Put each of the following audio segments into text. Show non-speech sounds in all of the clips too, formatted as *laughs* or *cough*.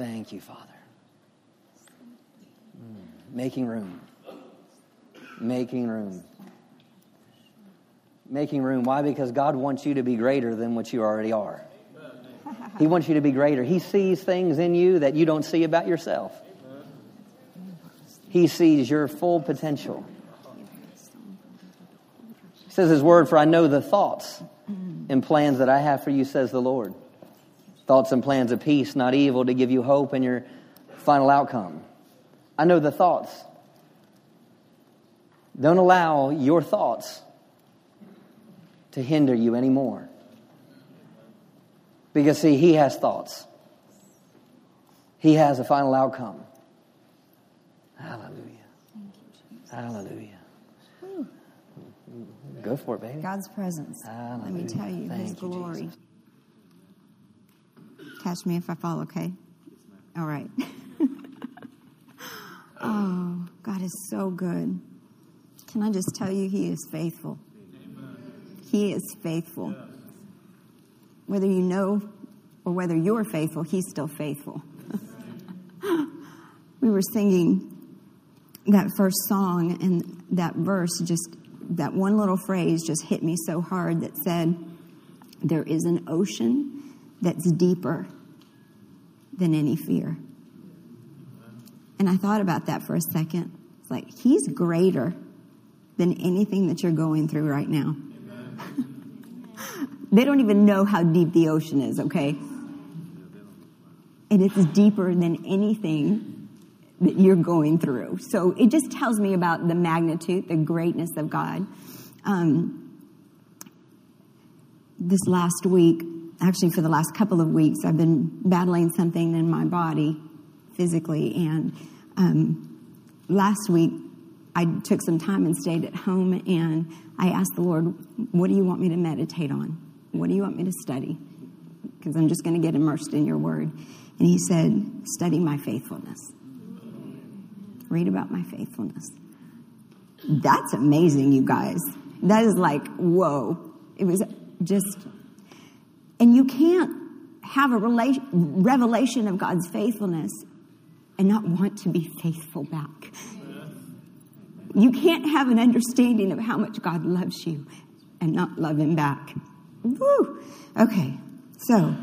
Thank you, Father. Mm. Making room. Making room. Making room. Why? Because God wants you to be greater than what you already are. He wants you to be greater. He sees things in you that you don't see about yourself. He sees your full potential. He says his word, for I know the thoughts and plans that I have for you, says the Lord. Thoughts and plans of peace, not evil, to give you hope in your final outcome. I know the thoughts. Don't allow your thoughts to hinder you anymore. Because, see, he has thoughts, he has a final outcome. Hallelujah. Hallelujah. Go for it, baby. God's presence. Hallelujah. Let me tell you, Thank His glory. Catch me if I fall, okay? All right. *laughs* oh, God is so good. Can I just tell you, He is faithful. He is faithful. Whether you know or whether you're faithful, He's still faithful. *laughs* we were singing that first song, and that verse just, that one little phrase just hit me so hard that said, There is an ocean that's deeper than any fear. And I thought about that for a second. It's like, He's greater than anything that you're going through right now. *laughs* they don't even know how deep the ocean is, okay? And it's deeper than anything that you're going through. So it just tells me about the magnitude, the greatness of God. Um, this last week, actually for the last couple of weeks, I've been battling something in my body physically. And um, last week, I took some time and stayed at home and I asked the Lord, What do you want me to meditate on? What do you want me to study? Because I'm just going to get immersed in your word. And He said, Study my faithfulness. Read about my faithfulness. That's amazing, you guys. That is like, whoa. It was just, and you can't have a revelation of God's faithfulness and not want to be faithful back. You can't have an understanding of how much God loves you and not love Him back. Woo. Okay, so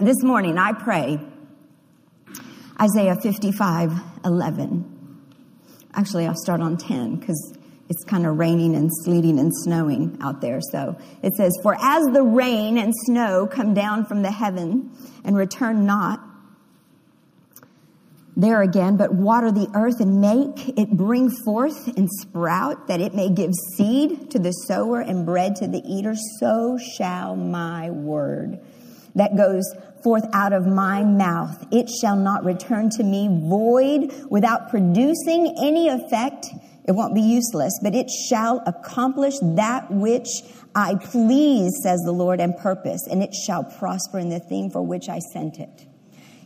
this morning I pray Isaiah 55 11. Actually, I'll start on 10 because it's kind of raining and sleeting and snowing out there. So it says, For as the rain and snow come down from the heaven and return not there again, but water the earth and make it bring forth and sprout, that it may give seed to the sower and bread to the eater, so shall my word that goes forth out of my mouth. It shall not return to me void without producing any effect. It won't be useless, but it shall accomplish that which I please, says the Lord, and purpose, and it shall prosper in the thing for which I sent it.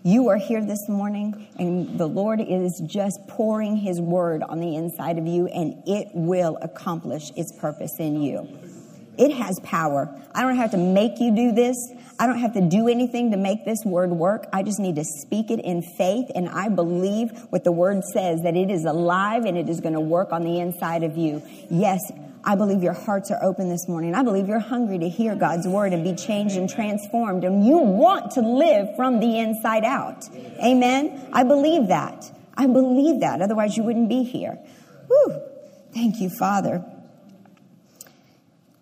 You are here this morning, and the Lord is just pouring His word on the inside of you, and it will accomplish its purpose in you. It has power. I don't have to make you do this. I don't have to do anything to make this word work. I just need to speak it in faith, and I believe what the word says that it is alive and it is going to work on the inside of you. Yes, I believe your hearts are open this morning. I believe you're hungry to hear God's word and be changed and transformed, and you want to live from the inside out. Amen? I believe that. I believe that. Otherwise, you wouldn't be here. Whew. Thank you, Father.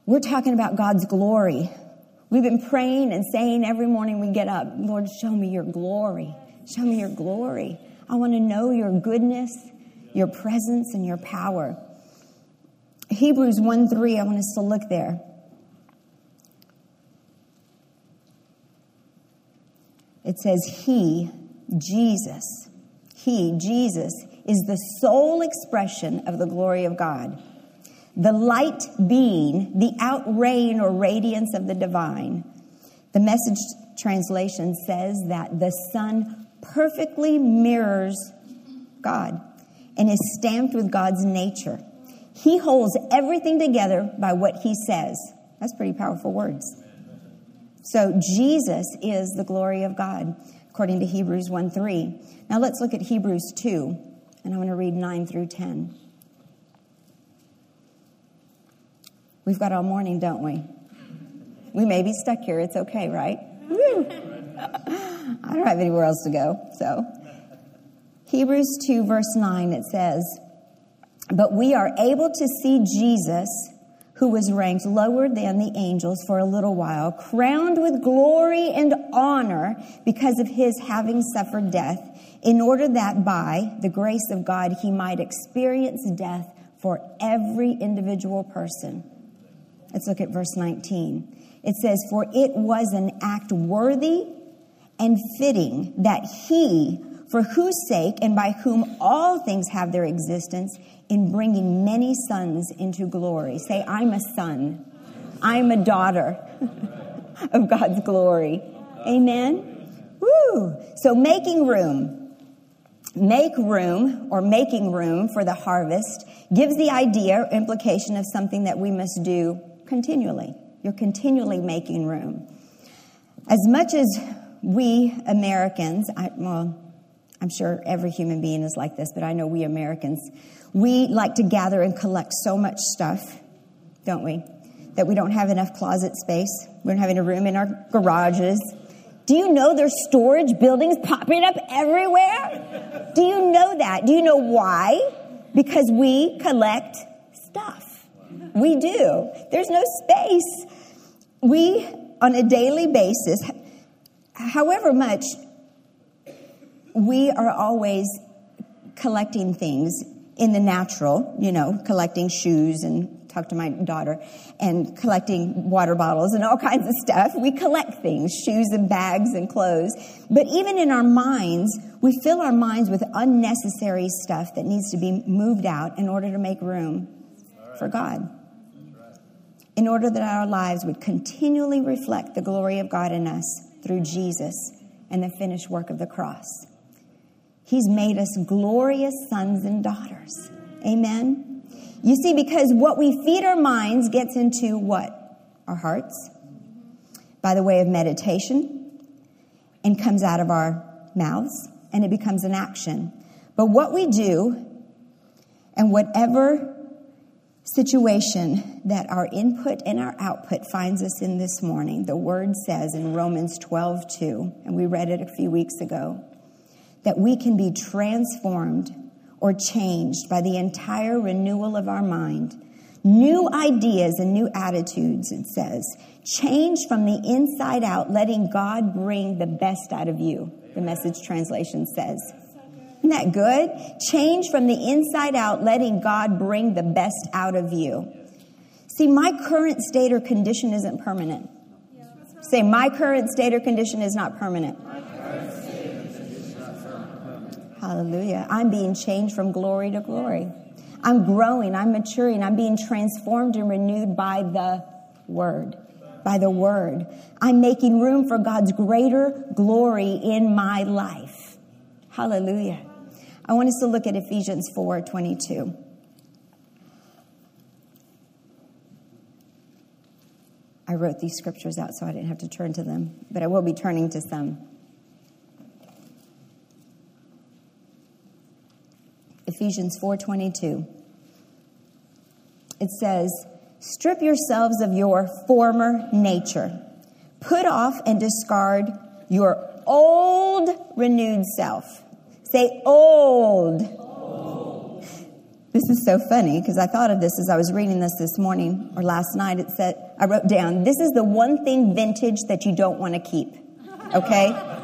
We're talking about God's glory. We've been praying and saying every morning we get up, Lord, show me your glory. Show me your glory. I want to know your goodness, your presence, and your power. Hebrews 1 3, I want us to look there. It says, He, Jesus, He, Jesus, is the sole expression of the glory of God the light being the outrain or radiance of the divine. The message translation says that the Son perfectly mirrors God and is stamped with God's nature. He holds everything together by what He says. That's pretty powerful words. So Jesus is the glory of God, according to Hebrews 1 3. Now let's look at Hebrews 2, and I'm going to read 9 through 10. We've got all morning, don't we? We may be stuck here. It's okay, right? Woo. I don't have anywhere else to go. So, Hebrews 2, verse 9, it says, But we are able to see Jesus, who was ranked lower than the angels for a little while, crowned with glory and honor because of his having suffered death, in order that by the grace of God he might experience death for every individual person. Let's look at verse 19. It says, For it was an act worthy and fitting that he, for whose sake and by whom all things have their existence, in bringing many sons into glory. Say, I'm a son. I'm a daughter *laughs* of God's glory. Amen? Woo! So making room. Make room or making room for the harvest gives the idea or implication of something that we must do continually. You're continually making room. As much as we Americans, I, well, I'm sure every human being is like this, but I know we Americans, we like to gather and collect so much stuff, don't we? That we don't have enough closet space. We don't have any room in our garages. Do you know there's storage buildings popping up everywhere? Do you know that? Do you know why? Because we collect stuff. We do. There's no space. We, on a daily basis, however much, we are always collecting things in the natural, you know, collecting shoes and talk to my daughter and collecting water bottles and all kinds of stuff. We collect things, shoes and bags and clothes. But even in our minds, we fill our minds with unnecessary stuff that needs to be moved out in order to make room for God in order that our lives would continually reflect the glory of God in us through Jesus and the finished work of the cross. He's made us glorious sons and daughters. Amen. You see, because what we feed our minds gets into what? Our hearts by the way of meditation and comes out of our mouths and it becomes an action. But what we do and whatever situation that our input and our output finds us in this morning. The word says in Romans 12, 2, and we read it a few weeks ago, that we can be transformed or changed by the entire renewal of our mind. New ideas and new attitudes, it says. Change from the inside out, letting God bring the best out of you, the message translation says. Isn't that good? Change from the inside out, letting God bring the best out of you. See, my current state or condition isn't permanent. Say, my current state or condition is not permanent. Hallelujah. I'm being changed from glory to glory. I'm growing, I'm maturing, I'm being transformed and renewed by the Word. By the Word. I'm making room for God's greater glory in my life. Hallelujah. I want us to look at Ephesians 4 22. I wrote these scriptures out so I didn't have to turn to them, but I will be turning to some. Ephesians 4:22. It says, "Strip yourselves of your former nature. Put off and discard your old renewed self." Say old. This is so funny because I thought of this as I was reading this this morning or last night. It said, I wrote down, this is the one thing vintage that you don't want to keep. Okay?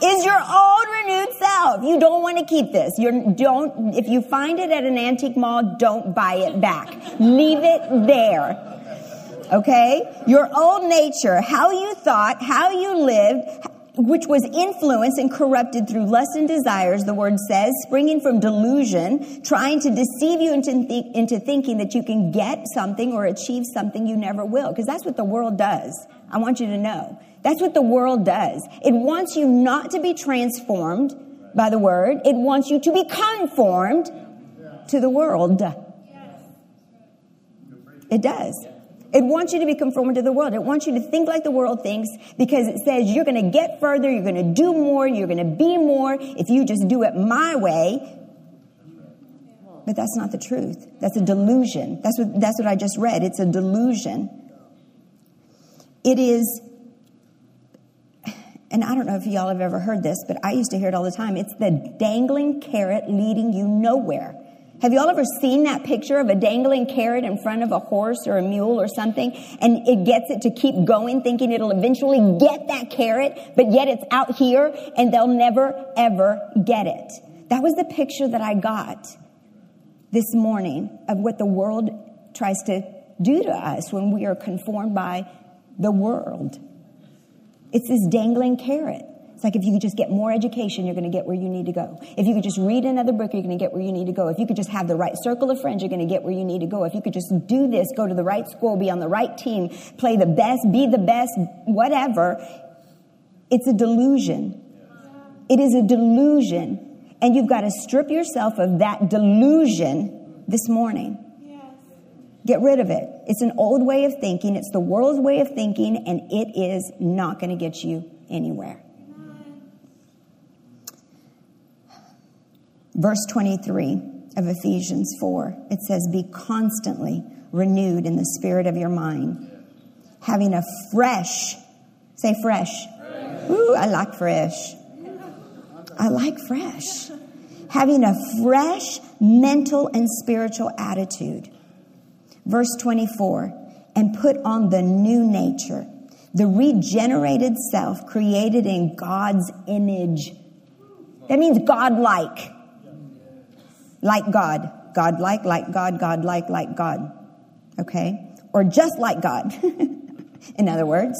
is your old renewed self. You don't want to keep this. You don't, if you find it at an antique mall, don't buy it back. Leave it there. Okay? Your old nature, how you thought, how you lived, which was influenced and corrupted through lust and desires, the word says, springing from delusion, trying to deceive you into, th- into thinking that you can get something or achieve something you never will. Because that's what the world does. I want you to know. That's what the world does. It wants you not to be transformed by the word. It wants you to be conformed to the world. It does. It wants you to be conformed to the world. It wants you to think like the world thinks because it says you're going to get further, you're going to do more, you're going to be more if you just do it my way. But that's not the truth. That's a delusion. That's what, that's what I just read. It's a delusion. It is, and I don't know if y'all have ever heard this, but I used to hear it all the time. It's the dangling carrot leading you nowhere. Have you all ever seen that picture of a dangling carrot in front of a horse or a mule or something and it gets it to keep going thinking it'll eventually get that carrot, but yet it's out here and they'll never ever get it. That was the picture that I got this morning of what the world tries to do to us when we are conformed by the world. It's this dangling carrot. It's like if you could just get more education, you're going to get where you need to go. If you could just read another book, you're going to get where you need to go. If you could just have the right circle of friends, you're going to get where you need to go. If you could just do this, go to the right school, be on the right team, play the best, be the best, whatever, it's a delusion. It is a delusion. And you've got to strip yourself of that delusion this morning. Get rid of it. It's an old way of thinking. It's the world's way of thinking, and it is not going to get you anywhere. Verse 23 of Ephesians 4, it says, Be constantly renewed in the spirit of your mind, having a fresh, say fresh. fresh. Ooh, I like fresh. I like fresh. Having a fresh mental and spiritual attitude. Verse 24, and put on the new nature, the regenerated self created in God's image. That means God like God. God like, like God, God like, like God. Okay? Or just like God. *laughs* In other words,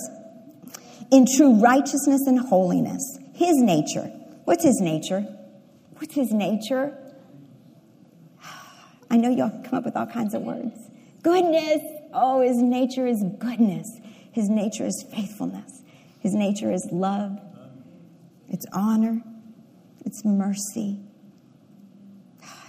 in true righteousness and holiness. His nature. What's his nature? What's his nature? *sighs* I know y'all come up with all kinds of words. Goodness. Oh, his nature is goodness. His nature is faithfulness. His nature is love. It's honor. It's mercy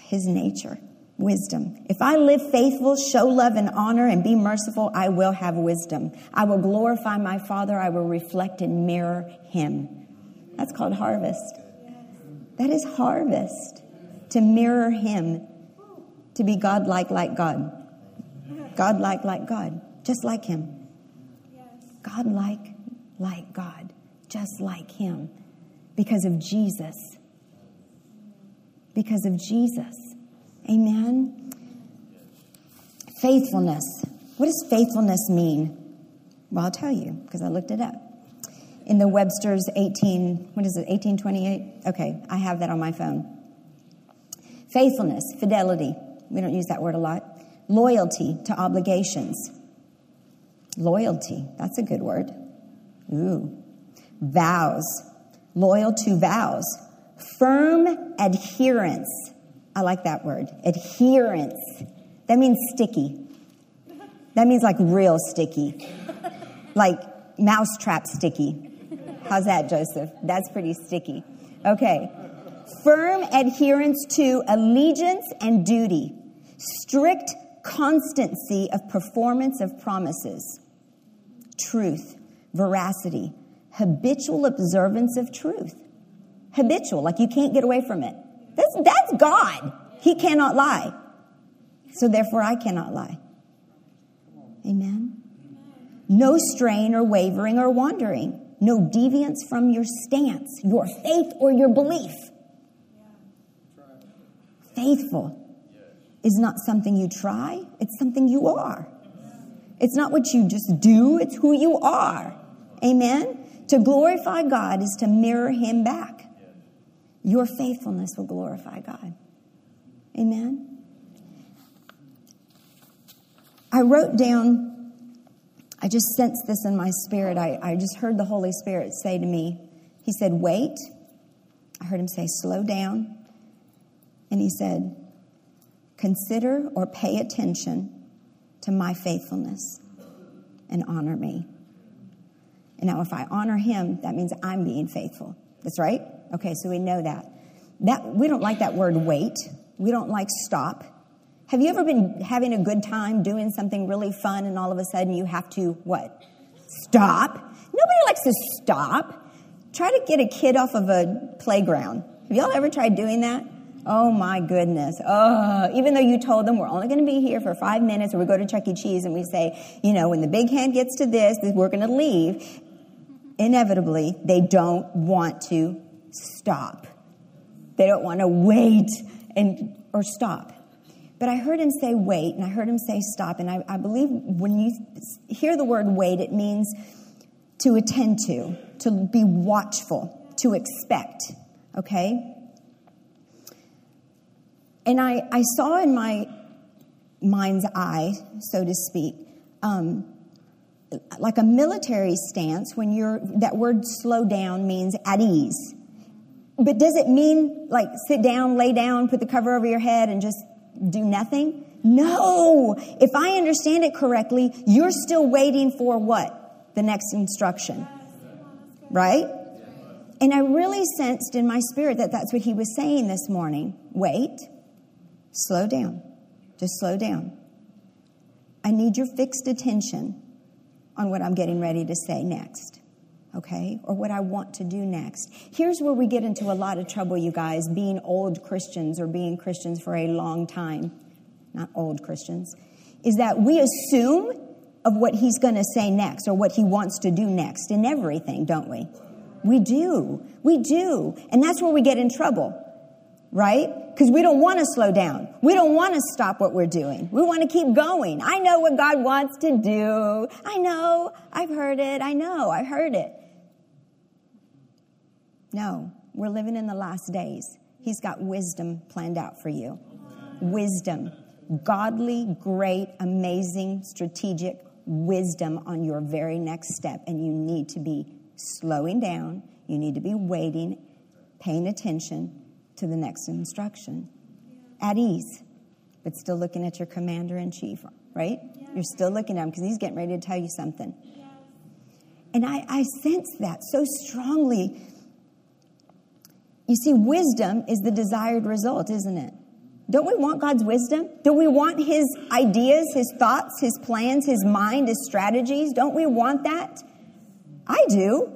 his nature wisdom. If I live faithful, show love and honor, and be merciful, I will have wisdom. I will glorify my Father. I will reflect and mirror him. That's called harvest. That is harvest. To mirror him, to be God like, God. God like, God. Just like him. God like, like God. Just like him. Because of Jesus because of Jesus. Amen. Faithfulness. What does faithfulness mean? Well, I'll tell you because I looked it up. In the Webster's 18, what is it, 1828? Okay, I have that on my phone. Faithfulness, fidelity. We don't use that word a lot. Loyalty to obligations. Loyalty, that's a good word. Ooh. Vows. Loyal to vows. Firm adherence. I like that word. Adherence. That means sticky. That means like real sticky. Like mousetrap sticky. How's that, Joseph? That's pretty sticky. Okay. Firm adherence to allegiance and duty. Strict constancy of performance of promises. Truth. Veracity. Habitual observance of truth habitual, like you can't get away from it. That's, that's God. He cannot lie. So therefore, I cannot lie. Amen. No strain or wavering or wandering. No deviance from your stance, your faith or your belief. Faithful is not something you try, it's something you are. It's not what you just do, it's who you are. Amen. To glorify God is to mirror Him back. Your faithfulness will glorify God. Amen. I wrote down, I just sensed this in my spirit. I, I just heard the Holy Spirit say to me, He said, Wait. I heard Him say, Slow down. And He said, Consider or pay attention to my faithfulness and honor me. And now, if I honor Him, that means I'm being faithful. That's right. Okay, so we know that. That we don't like that word wait. We don't like stop. Have you ever been having a good time doing something really fun and all of a sudden you have to what? Stop. Nobody likes to stop. Try to get a kid off of a playground. Have y'all ever tried doing that? Oh my goodness. Oh, even though you told them we're only going to be here for five minutes, or we go to Chuck E. Cheese and we say, you know, when the big hand gets to this, we're going to leave. Inevitably, they don't want to stop. They don't want to wait and or stop. But I heard him say wait, and I heard him say stop, and I, I believe when you hear the word wait, it means to attend to, to be watchful, to expect. Okay? And I, I saw in my mind's eye, so to speak, um, like a military stance when you're, that word slow down means at ease. But does it mean like sit down, lay down, put the cover over your head and just do nothing? No. If I understand it correctly, you're still waiting for what? The next instruction. Right? And I really sensed in my spirit that that's what he was saying this morning. Wait Slow down. Just slow down. I need your fixed attention on what I'm getting ready to say next, okay? Or what I want to do next. Here's where we get into a lot of trouble, you guys, being old Christians or being Christians for a long time. Not old Christians. Is that we assume of what he's going to say next or what he wants to do next in everything, don't we? We do. We do. And that's where we get in trouble right? Because we don't want to slow down. We don't want to stop what we're doing. We want to keep going. I know what God wants to do. I know. I've heard it. I know. I've heard it. No, we're living in the last days. He's got wisdom planned out for you. Wisdom. Godly, great, amazing, strategic wisdom on your very next step. And you need to be slowing down. You need to be waiting, paying attention, to the next instruction at ease, but still looking at your commander in chief, right? You're still looking at him because he's getting ready to tell you something. And I, I sense that so strongly. You see, wisdom is the desired result, isn't it? Don't we want God's wisdom? Don't we want His ideas, His thoughts, His plans, His mind, His strategies? Don't we want that? I do.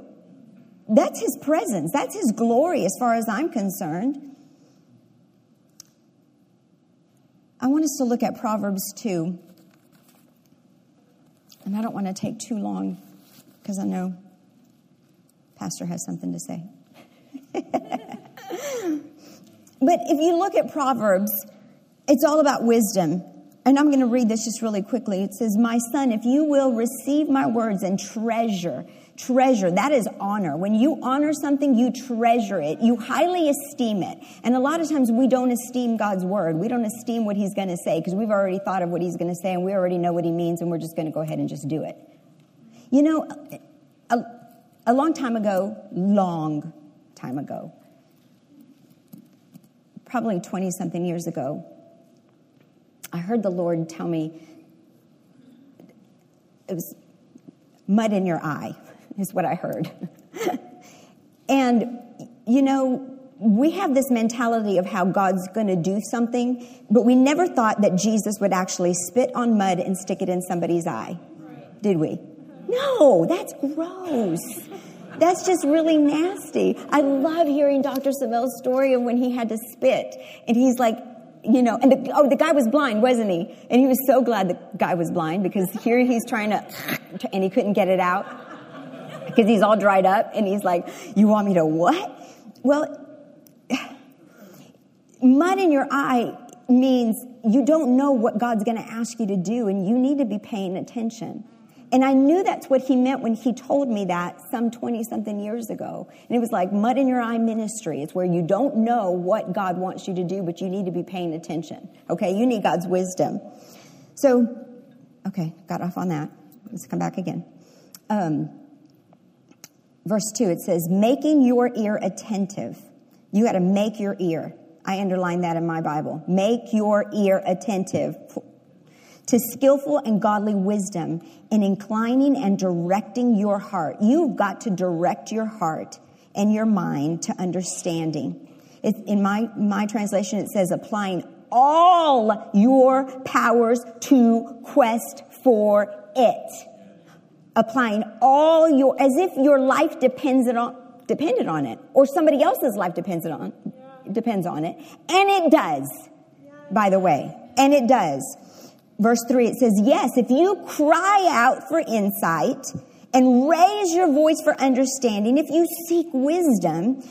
That's His presence. That's His glory as far as I'm concerned. I want us to look at Proverbs 2. And I don't want to take too long because I know Pastor has something to say. *laughs* but if you look at Proverbs, it's all about wisdom. And I'm going to read this just really quickly. It says, My son, if you will receive my words and treasure, treasure, that is honor. When you honor something, you treasure it. You highly esteem it. And a lot of times we don't esteem God's word. We don't esteem what he's going to say because we've already thought of what he's going to say and we already know what he means and we're just going to go ahead and just do it. You know, a, a long time ago, long time ago, probably 20 something years ago, I heard the Lord tell me it was mud in your eye, *laughs* is what I heard. *laughs* and, you know, we have this mentality of how God's going to do something, but we never thought that Jesus would actually spit on mud and stick it in somebody's eye. Did we? No, that's gross. That's just really nasty. I love hearing Dr. Savelle's story of when he had to spit. And he's like, you know, and the, oh, the guy was blind, wasn't he? And he was so glad the guy was blind because here he's trying to, and he couldn't get it out because he's all dried up and he's like, you want me to what? Well, mud in your eye means you don't know what God's going to ask you to do and you need to be paying attention. And I knew that's what he meant when he told me that some 20 something years ago. And it was like mud in your eye ministry. It's where you don't know what God wants you to do, but you need to be paying attention. Okay, you need God's wisdom. So, okay, got off on that. Let's come back again. Um, verse 2, it says, making your ear attentive. You got to make your ear. I underline that in my Bible. Make your ear attentive to skillful and godly wisdom in inclining and directing your heart. You've got to direct your heart and your mind to understanding. It, in my, my translation, it says applying all your powers to quest for it. Applying all your, as if your life depends on, depended on it, or somebody else's life depends on, depends on it. And it does, by the way. And it does. Verse 3, it says, Yes, if you cry out for insight and raise your voice for understanding, if you seek wisdom,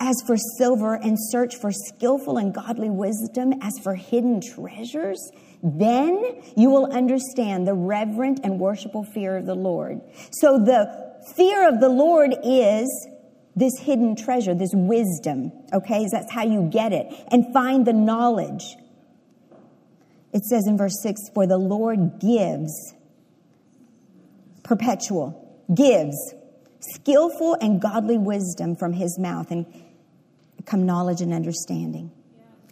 as for silver and search for skillful and godly wisdom as for hidden treasures, then you will understand the reverent and worshipful fear of the Lord. So the fear of the Lord is this hidden treasure, this wisdom, okay? That's how you get it. And find the knowledge. It says in verse 6 For the Lord gives, perpetual, gives skillful and godly wisdom from his mouth. And come knowledge and understanding.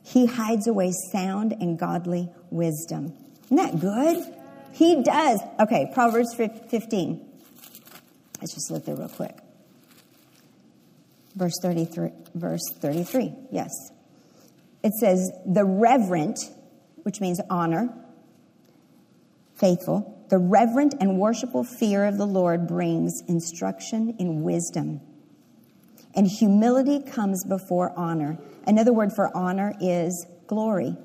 He hides away sound and godly wisdom. Isn't that good? He does. Okay, Proverbs 15. Let's just look there real quick. Verse 33, verse 33, yes. It says, the reverent, which means honor, faithful, the reverent and worshipful fear of the Lord brings instruction in wisdom and humility comes before honor. Another word for honor is glory.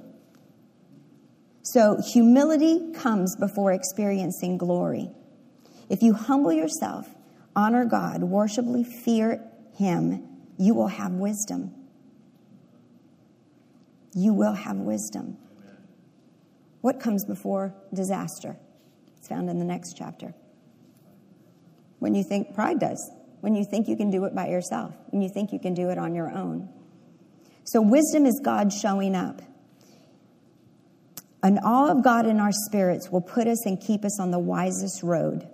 So humility comes before experiencing glory. If you humble yourself, honor God, worshipfully fear Him, you will have wisdom. You will have wisdom. What comes before disaster? It's found in the next chapter. When you think pride does when you think you can do it by yourself, when you think you can do it on your own. So, wisdom is God showing up. An awe of God in our spirits will put us and keep us on the wisest road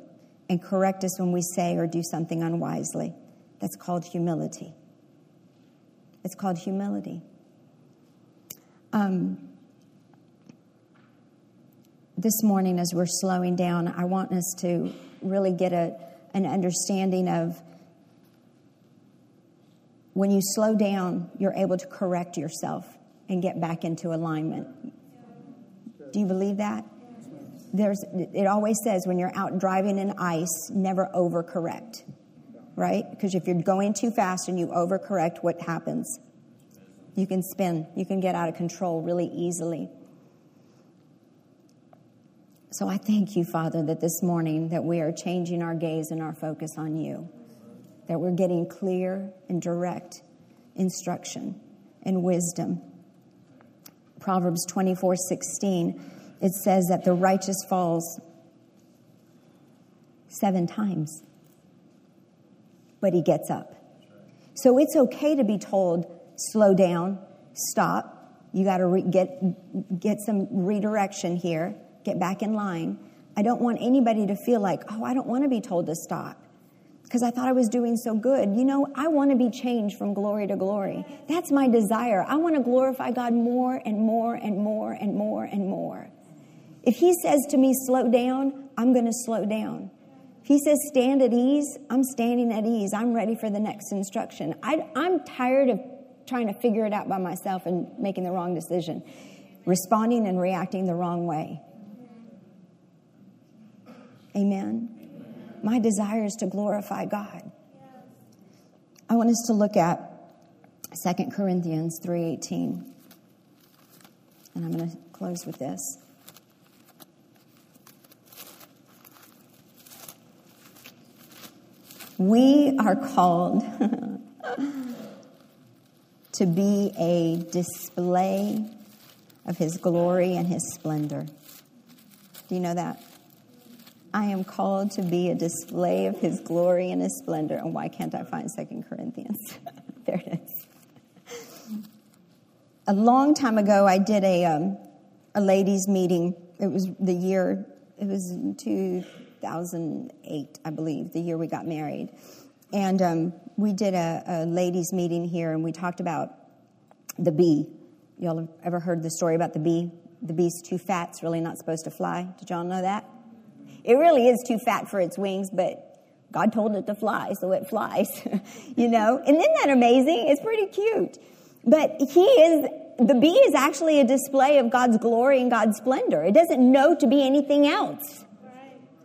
and correct us when we say or do something unwisely. That's called humility. It's called humility. Um, this morning, as we're slowing down, I want us to really get a, an understanding of when you slow down, you're able to correct yourself and get back into alignment. Do you believe that? There's, it always says when you're out driving in ice, never overcorrect, right? Because if you're going too fast and you overcorrect, what happens? You can spin, you can get out of control really easily. So I thank you, Father, that this morning that we are changing our gaze and our focus on you that we're getting clear and direct instruction and wisdom. Proverbs 24 16, it says that the righteous falls seven times, but he gets up. So it's okay to be told, slow down, stop. You got to re- get, get some redirection here, get back in line. I don't want anybody to feel like, oh, I don't want to be told to stop because I thought I was doing so good. You know, I want to be changed from glory to glory. That's my desire. I want to glorify God more and more and more and more and more. If He says to me, slow down, I'm going to slow down. If He says, stand at ease, I'm standing at ease. I'm ready for the next instruction. I, I'm tired of trying to figure it out by myself and making the wrong decision, responding and reacting the wrong way. Amen. My desire is to glorify God. I want us to look at 2 Corinthians 3:18. And I'm going to close with this. We are called *laughs* to be a display of his glory and his splendor. Do you know that? I am called to be a display of his glory and his splendor. And why can't I find Second Corinthians? *laughs* there it is. A long time ago, I did a, um, a ladies' meeting. It was the year, it was 2008, I believe, the year we got married. And um, we did a, a ladies' meeting here, and we talked about the bee. Y'all have ever heard the story about the bee? The bee's too fat, it's really not supposed to fly. Did y'all know that? It really is too fat for its wings, but God told it to fly, so it flies, *laughs* you know? And isn't that amazing? It's pretty cute. But he is, the bee is actually a display of God's glory and God's splendor. It doesn't know to be anything else.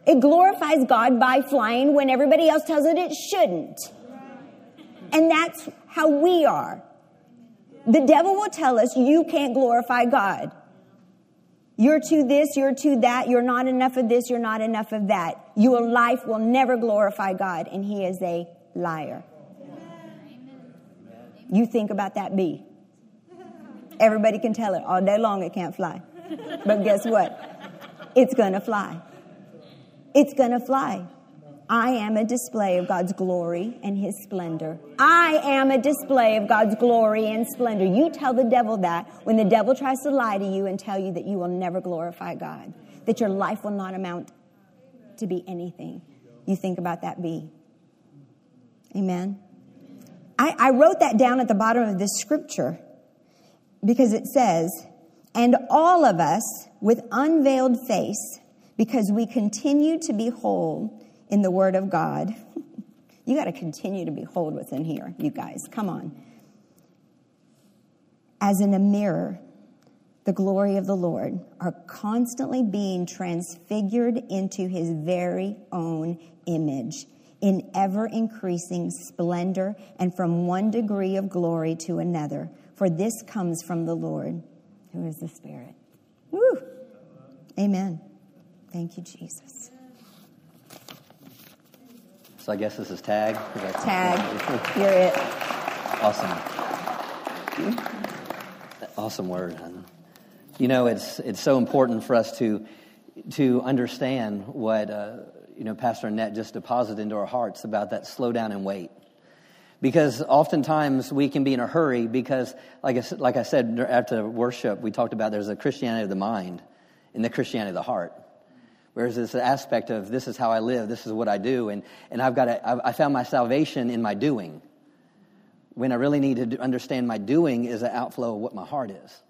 It glorifies God by flying when everybody else tells it it shouldn't. And that's how we are. The devil will tell us you can't glorify God. You're to this, you're to that, you're not enough of this, you're not enough of that. Your life will never glorify God, and he is a liar. You think about that bee. Everybody can tell it all day long it can't fly. But guess what? It's gonna fly. It's gonna fly. I am a display of God's glory and His splendor. I am a display of God's glory and splendor. You tell the devil that when the devil tries to lie to you and tell you that you will never glorify God, that your life will not amount to be anything. You think about that bee. Amen. I, I wrote that down at the bottom of this scripture because it says, and all of us with unveiled face, because we continue to behold in the Word of God. *laughs* you got to continue to behold what's in here, you guys. Come on. As in a mirror, the glory of the Lord are constantly being transfigured into his very own image in ever increasing splendor and from one degree of glory to another. For this comes from the Lord, who is the Spirit. Woo! Amen. Thank you, Jesus. So I guess this is tag. Tag. *laughs* You're it. Awesome. Awesome word. You know, it's it's so important for us to to understand what uh, you know Pastor Annette just deposited into our hearts about that slow down and wait. Because oftentimes we can be in a hurry because, like I, like I said after worship, we talked about there's a Christianity of the mind and the Christianity of the heart. Whereas this aspect of this is how I live, this is what I do, and, and I've got to, I found my salvation in my doing. When I really need to understand my doing is an outflow of what my heart is.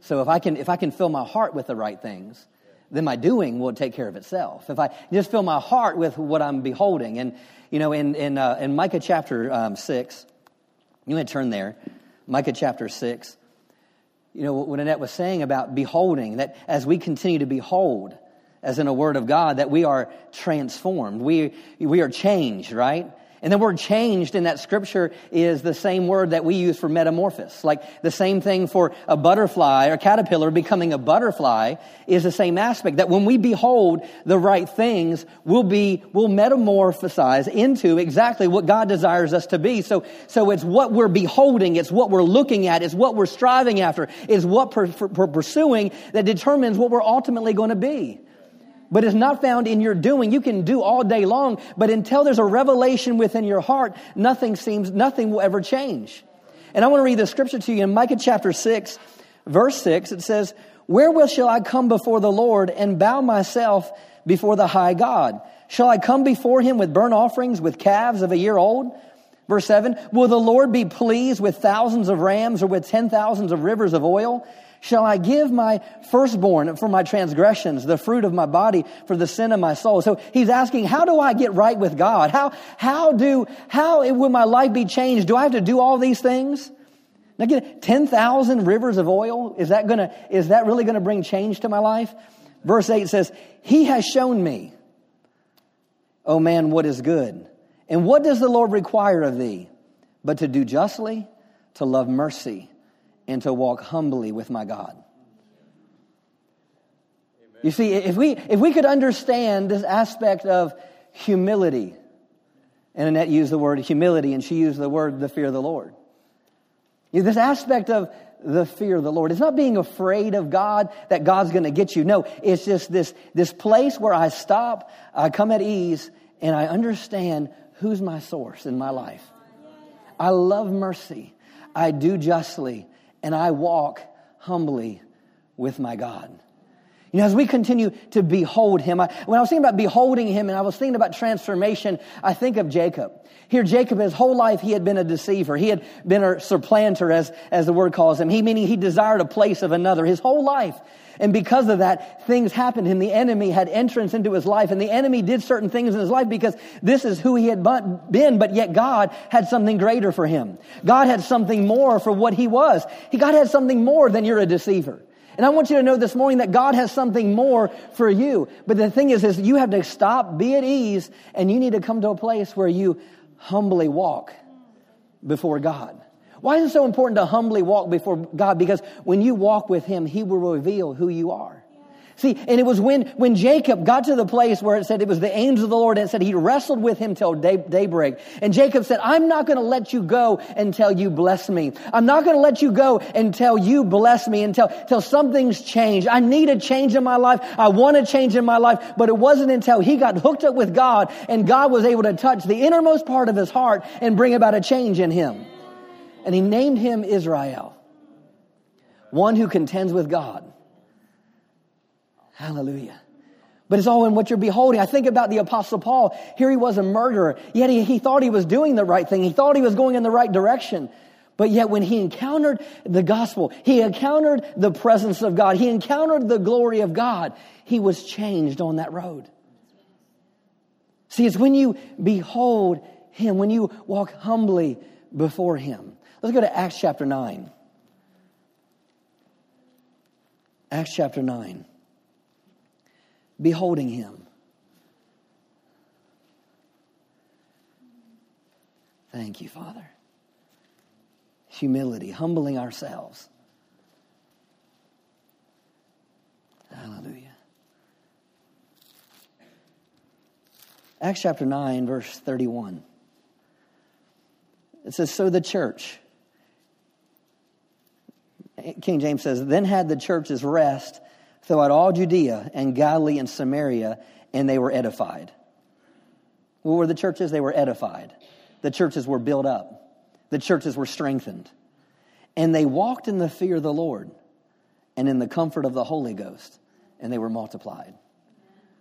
So if I can, if I can fill my heart with the right things, then my doing will take care of itself. If I just fill my heart with what I'm beholding, and you know, in in, uh, in Micah chapter um, six, you want to turn there, Micah chapter six. You know what Annette was saying about beholding that as we continue to behold, as in a word of God, that we are transformed. We, we are changed, right? And the word changed in that scripture is the same word that we use for metamorphosis. Like the same thing for a butterfly or caterpillar becoming a butterfly is the same aspect. That when we behold the right things, we'll be, we'll metamorphosize into exactly what God desires us to be. So, so it's what we're beholding, it's what we're looking at, it's what we're striving after, is what we're pursuing that determines what we're ultimately going to be but it's not found in your doing. You can do all day long, but until there's a revelation within your heart, nothing seems, nothing will ever change. And I want to read the scripture to you in Micah chapter 6, verse 6. It says, Wherewith shall I come before the Lord and bow myself before the high God? Shall I come before him with burnt offerings, with calves of a year old? Verse 7, Will the Lord be pleased with thousands of rams or with ten thousands of rivers of oil? Shall I give my firstborn for my transgressions, the fruit of my body for the sin of my soul? So he's asking, how do I get right with God? How, how do, how will my life be changed? Do I have to do all these things? Now get 10,000 rivers of oil. Is that gonna, is that really gonna bring change to my life? Verse 8 says, He has shown me, O man, what is good. And what does the Lord require of thee? But to do justly, to love mercy, and to walk humbly with my God. Amen. You see, if we, if we could understand this aspect of humility, and Annette used the word humility, and she used the word the fear of the Lord. You know, this aspect of the fear of the Lord. It's not being afraid of God that God's going to get you. No, it's just this, this place where I stop, I come at ease, and I understand who's my source in my life. I love mercy. I do justly and I walk humbly with my God. You know, as we continue to behold him, I, when I was thinking about beholding him and I was thinking about transformation, I think of Jacob. Here, Jacob, his whole life, he had been a deceiver. He had been a supplanter, as, as the word calls him. He, meaning he desired a place of another his whole life. And because of that, things happened and the enemy had entrance into his life and the enemy did certain things in his life because this is who he had been, but yet God had something greater for him. God had something more for what he was. He, God had something more than you're a deceiver. And I want you to know this morning that God has something more for you. But the thing is, is you have to stop, be at ease, and you need to come to a place where you humbly walk before God. Why is it so important to humbly walk before God? Because when you walk with Him, He will reveal who you are. See, and it was when, when Jacob got to the place where it said it was the angel of the Lord and it said he wrestled with him till day, daybreak. And Jacob said, I'm not going to let you go until you bless me. I'm not going to let you go until you bless me, until, until something's changed. I need a change in my life. I want a change in my life. But it wasn't until he got hooked up with God and God was able to touch the innermost part of his heart and bring about a change in him. And he named him Israel. One who contends with God. Hallelujah. But it's all in what you're beholding. I think about the apostle Paul. Here he was a murderer. Yet he, he thought he was doing the right thing. He thought he was going in the right direction. But yet when he encountered the gospel, he encountered the presence of God, he encountered the glory of God, he was changed on that road. See, it's when you behold him, when you walk humbly before him. Let's go to Acts chapter 9. Acts chapter 9 beholding him. Thank you, Father. Humility, humbling ourselves. Hallelujah. Acts chapter 9, verse 31. It says, So the church, King James says, then had the churches rest throughout all Judea and Galilee and Samaria, and they were edified. What were the churches? They were edified. The churches were built up, the churches were strengthened. And they walked in the fear of the Lord and in the comfort of the Holy Ghost, and they were multiplied.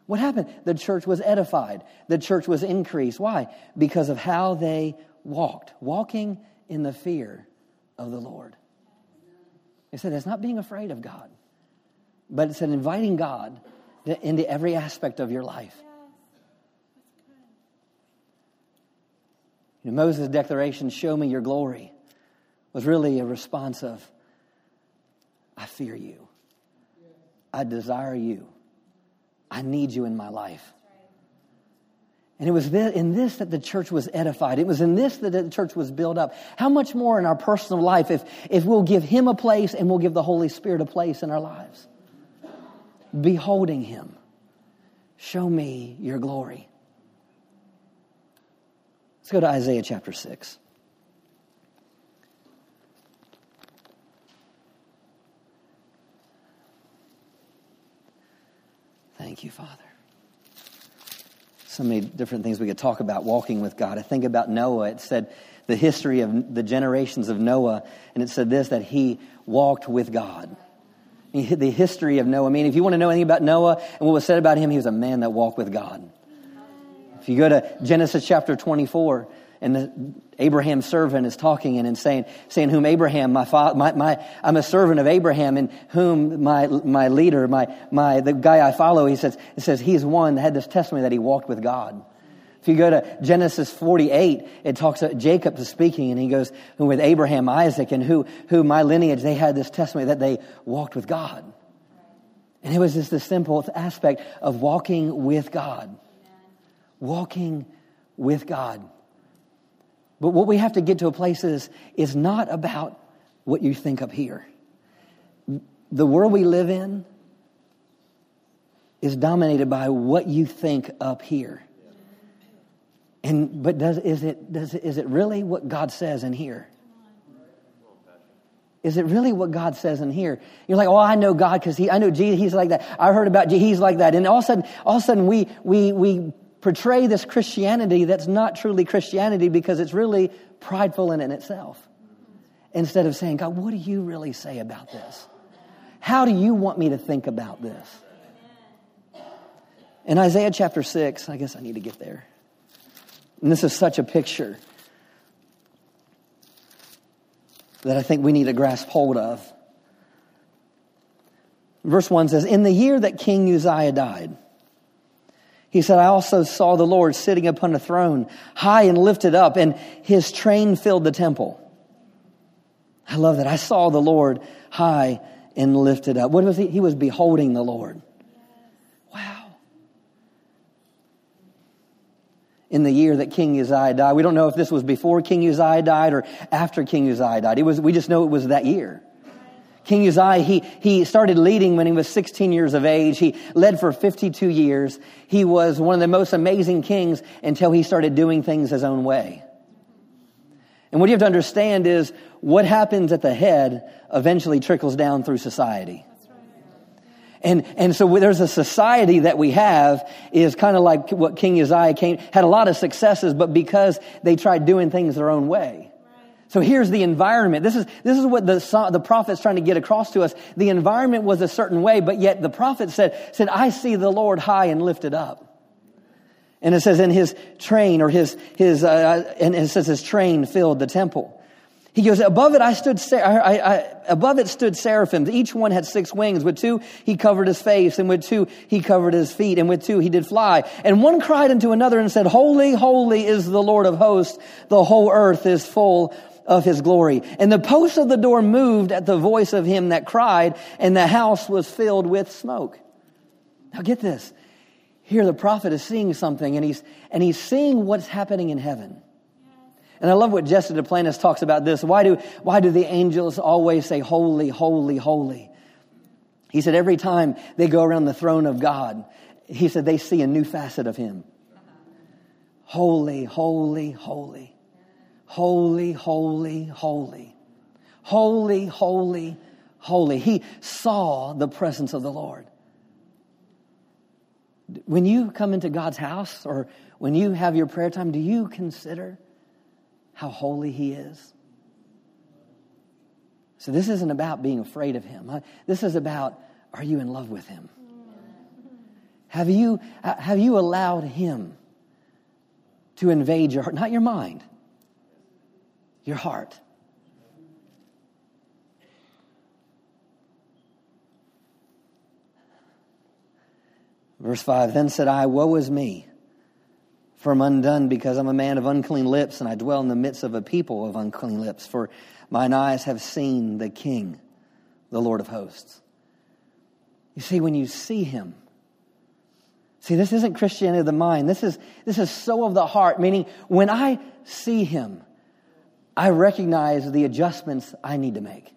What happened? The church was edified. The church was increased. Why? Because of how they walked, walking in the fear of the Lord. He said, it's not being afraid of God but it's an inviting God into every aspect of your life. You know, Moses' declaration, Show me your glory, was really a response of, I fear you. I desire you. I need you in my life. And it was in this that the church was edified. It was in this that the church was built up. How much more in our personal life if, if we'll give Him a place and we'll give the Holy Spirit a place in our lives? beholding him. Show me your glory. Let's go to Isaiah chapter 6. Thank you, Father. So many different things we could talk about walking with God. I think about Noah. It said the history of the generations of Noah, and it said this that he walked with God the history of Noah. I mean, if you want to know anything about Noah and what was said about him, he was a man that walked with God. If you go to Genesis chapter 24, and the, Abraham's servant is talking and, and saying, saying, whom Abraham, my, father, my, my, I'm a servant of Abraham, and whom my, my leader, my, my, the guy I follow, he says, he says, he's one that had this testimony that he walked with God. If you go to Genesis 48, it talks about Jacob is speaking and he goes, who with Abraham, Isaac, and who, who my lineage, they had this testimony that they walked with God. And it was just the simple aspect of walking with God. Walking with God. But what we have to get to a place is, is not about what you think up here. The world we live in is dominated by what you think up here. And but does is it does is it really what God says in here? Is it really what God says in here? You're like, oh, I know God because he, I know Jesus. He's like that. I heard about Jesus. He's like that. And all of a sudden, all of a sudden, we we we portray this Christianity that's not truly Christianity because it's really prideful in, in itself. Instead of saying, God, what do you really say about this? How do you want me to think about this? In Isaiah chapter 6, I guess I need to get there. And this is such a picture that I think we need to grasp hold of. Verse 1 says, In the year that King Uzziah died, he said, I also saw the Lord sitting upon a throne, high and lifted up, and his train filled the temple. I love that. I saw the Lord high and lifted up. What was he? He was beholding the Lord. Wow. In the year that King Uzziah died, we don't know if this was before King Uzziah died or after King Uzziah died. It was, we just know it was that year. King Uzziah, he, he started leading when he was 16 years of age. He led for 52 years. He was one of the most amazing kings until he started doing things his own way. And what you have to understand is what happens at the head eventually trickles down through society. And, and so there's a society that we have is kind of like what King Uzziah came, had a lot of successes, but because they tried doing things their own way. So here's the environment. This is, this is what the, the prophet's trying to get across to us. The environment was a certain way, but yet the prophet said, said, I see the Lord high and lifted up. And it says in his train or his, his, uh, and it says his train filled the temple. He goes, above it I stood, I, I, above it stood seraphims. Each one had six wings. With two, he covered his face, and with two, he covered his feet, and with two, he did fly. And one cried unto another and said, Holy, holy is the Lord of hosts. The whole earth is full of his glory. And the posts of the door moved at the voice of him that cried, and the house was filled with smoke. Now get this. Here the prophet is seeing something, and he's, and he's seeing what's happening in heaven. And I love what Jesse Duplantis talks about this. Why do, why do the angels always say, holy, holy, holy? He said every time they go around the throne of God, he said they see a new facet of him. Holy, holy, holy. Holy, holy, holy. Holy, holy, holy. He saw the presence of the Lord. When you come into God's house or when you have your prayer time, do you consider how holy He is? So, this isn't about being afraid of Him. This is about are you in love with Him? Have you, have you allowed Him to invade your heart? Not your mind, your heart. Verse 5 Then said I, Woe is me, for I'm undone, because I'm a man of unclean lips, and I dwell in the midst of a people of unclean lips. For mine eyes have seen the King, the Lord of hosts. You see, when you see him, see, this isn't Christianity of the mind. This is, this is so of the heart, meaning when I see him, I recognize the adjustments I need to make.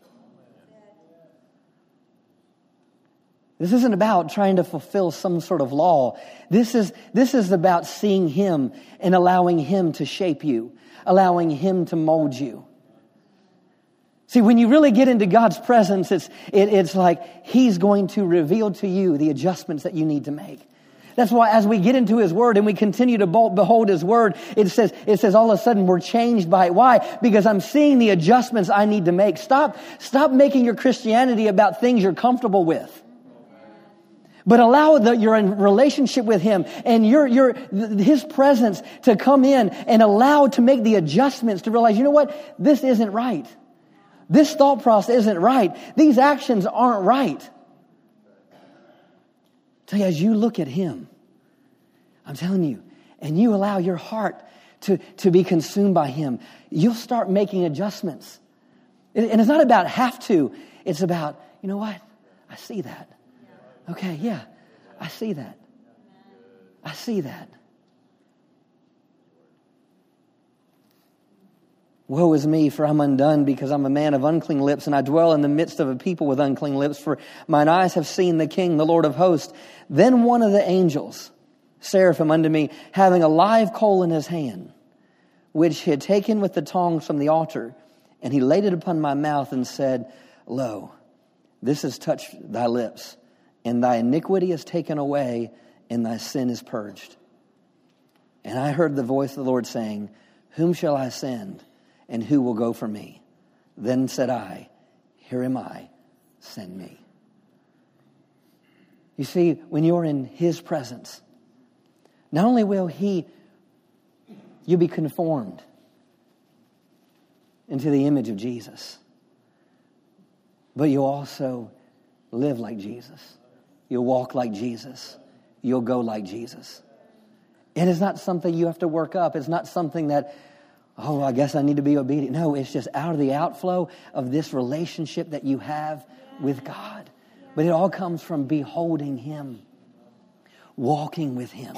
This isn't about trying to fulfill some sort of law. This is, this is about seeing Him and allowing Him to shape you, allowing Him to mold you. See, when you really get into God's presence, it's, it, it's like He's going to reveal to you the adjustments that you need to make. That's why as we get into His Word and we continue to behold His Word, it says, it says all of a sudden we're changed by it. Why? Because I'm seeing the adjustments I need to make. Stop, stop making your Christianity about things you're comfortable with. But allow the, your relationship with Him and your, your, His presence to come in and allow to make the adjustments to realize, you know what? This isn't right. This thought process isn't right. These actions aren't right. As you look at him, I'm telling you, and you allow your heart to, to be consumed by him, you'll start making adjustments. And it's not about have to, it's about, you know what? I see that. Okay, yeah, I see that. I see that. Woe is me, for I'm undone, because I'm a man of unclean lips, and I dwell in the midst of a people with unclean lips, for mine eyes have seen the King, the Lord of hosts. Then one of the angels, seraphim unto me, having a live coal in his hand, which he had taken with the tongs from the altar, and he laid it upon my mouth and said, Lo, this has touched thy lips, and thy iniquity is taken away, and thy sin is purged. And I heard the voice of the Lord saying, Whom shall I send? And who will go for me? Then said I, Here am I, send me. You see, when you're in His presence, not only will He, you'll be conformed into the image of Jesus, but you'll also live like Jesus. You'll walk like Jesus. You'll go like Jesus. It's not something you have to work up. It's not something that, oh, I guess I need to be obedient. No, it's just out of the outflow of this relationship that you have with God. But it all comes from beholding Him, walking with Him,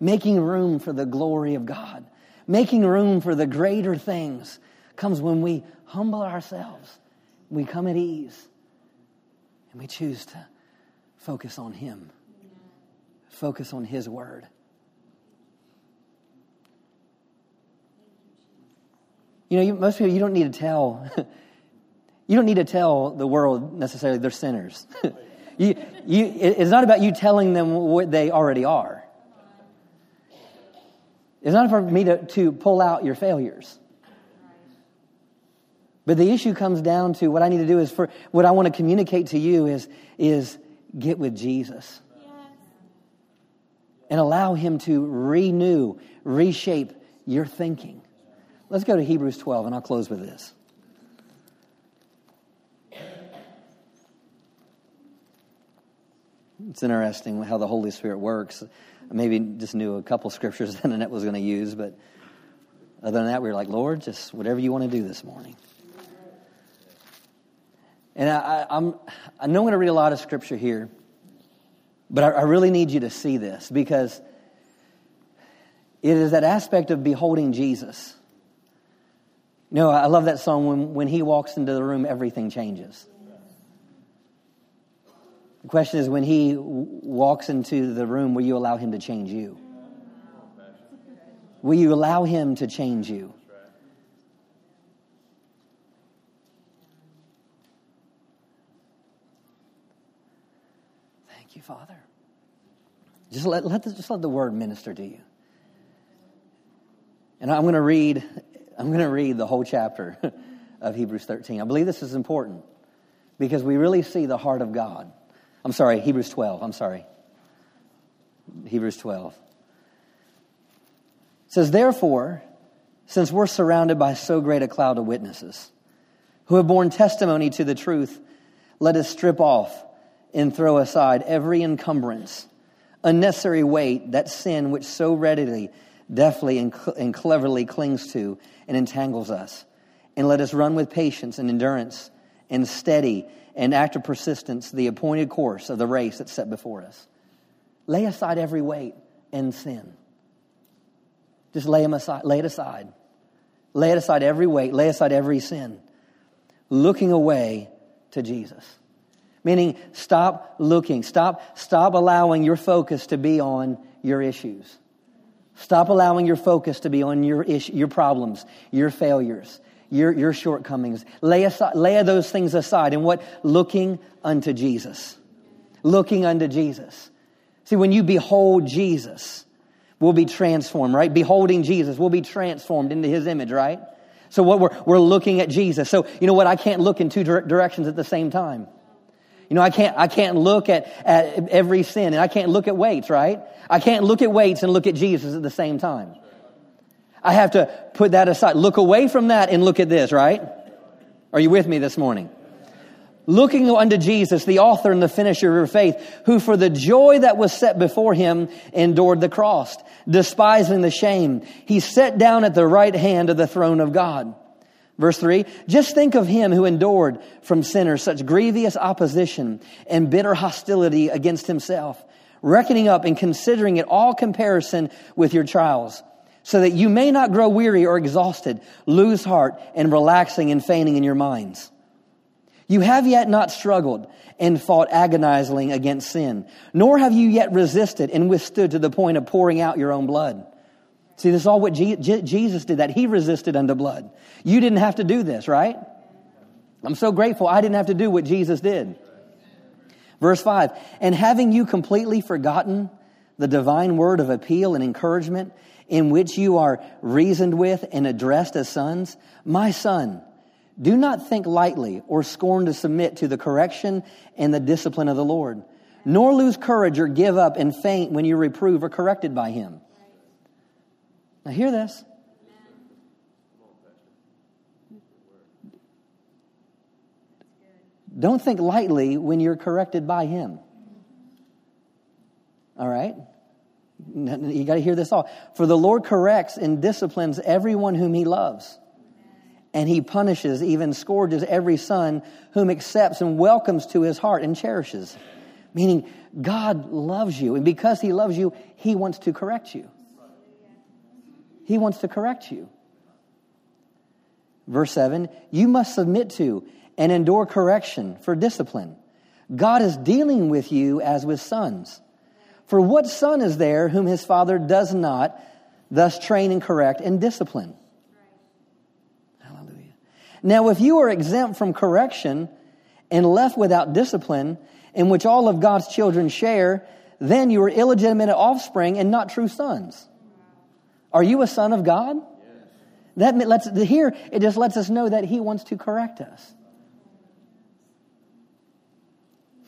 making room for the glory of God, making room for the greater things comes when we humble ourselves, we come at ease, and we choose to focus on Him, focus on His Word. You know, you, most people, you don't need to tell, *laughs* you don't need to tell the world necessarily they're sinners. *laughs* you, you, it's not about you telling them what they already are. It's not for me to, to pull out your failures. But the issue comes down to what I need to do is for what I want to communicate to you is, is get with Jesus. And allow him to renew, reshape your thinking. Let's go to Hebrews 12, and I'll close with this. It's interesting how the Holy Spirit works. I maybe just knew a couple scriptures *laughs* that Annette was going to use, but other than that, we were like, Lord, just whatever you want to do this morning. And I, I'm, I know I'm going to read a lot of scripture here, but I, I really need you to see this because it is that aspect of beholding Jesus. Know, I love that song when, when he walks into the room, everything changes. The question is when he walks into the room, will you allow him to change you? Will you allow him to change you? Thank you, Father. Just let, let the, just let the word minister to you. And I'm going to read I'm going to read the whole chapter *laughs* of Hebrews 13. I believe this is important because we really see the heart of God. I'm sorry, Hebrews 12. I'm sorry. Hebrews 12. It says, Therefore, since we're surrounded by so great a cloud of witnesses who have borne testimony to the truth, let us strip off and throw aside every encumbrance, unnecessary weight, that sin which so readily deftly and, cl- and cleverly clings to and entangles us. And let us run with patience and endurance and steady and active persistence the appointed course of the race that's set before us. Lay aside every weight and sin. Just lay them aside, lay it aside. Lay it aside every weight, lay aside every sin. Looking away to Jesus. Meaning stop looking, stop, stop allowing your focus to be on your issues. Stop allowing your focus to be on your issue, your problems, your failures, your, your shortcomings. Lay, aside, lay those things aside. And what? Looking unto Jesus. Looking unto Jesus. See, when you behold Jesus, we'll be transformed, right? Beholding Jesus, we'll be transformed into his image, right? So what we're, we're looking at Jesus. So, you know what? I can't look in two directions at the same time. You know, I can't, I can't look at, at every sin and I can't look at weights, right? I can't look at weights and look at Jesus at the same time. I have to put that aside. Look away from that and look at this, right? Are you with me this morning? Looking unto Jesus, the author and the finisher of your faith, who for the joy that was set before him endured the cross, despising the shame. He sat down at the right hand of the throne of God. Verse 3 Just think of him who endured from sinners such grievous opposition and bitter hostility against himself, reckoning up and considering it all comparison with your trials, so that you may not grow weary or exhausted, lose heart, and relaxing and fainting in your minds. You have yet not struggled and fought agonizingly against sin, nor have you yet resisted and withstood to the point of pouring out your own blood. See, this is all what Jesus did, that he resisted unto blood. You didn't have to do this, right? I'm so grateful I didn't have to do what Jesus did. Verse 5 And having you completely forgotten the divine word of appeal and encouragement, in which you are reasoned with and addressed as sons, my son, do not think lightly or scorn to submit to the correction and the discipline of the Lord, nor lose courage or give up and faint when you reprove or corrected by him. Now, hear this. Don't think lightly when you're corrected by Him. All right? You got to hear this all. For the Lord corrects and disciplines everyone whom He loves. And He punishes, even scourges every son whom accepts and welcomes to His heart and cherishes. Meaning, God loves you. And because He loves you, He wants to correct you. He wants to correct you. Verse 7 You must submit to and endure correction for discipline. God is dealing with you as with sons. For what son is there whom his father does not thus train and correct and discipline? Hallelujah. Now, if you are exempt from correction and left without discipline, in which all of God's children share, then you are illegitimate offspring and not true sons. Are you a son of God? Yes. That lets here it just lets us know that He wants to correct us.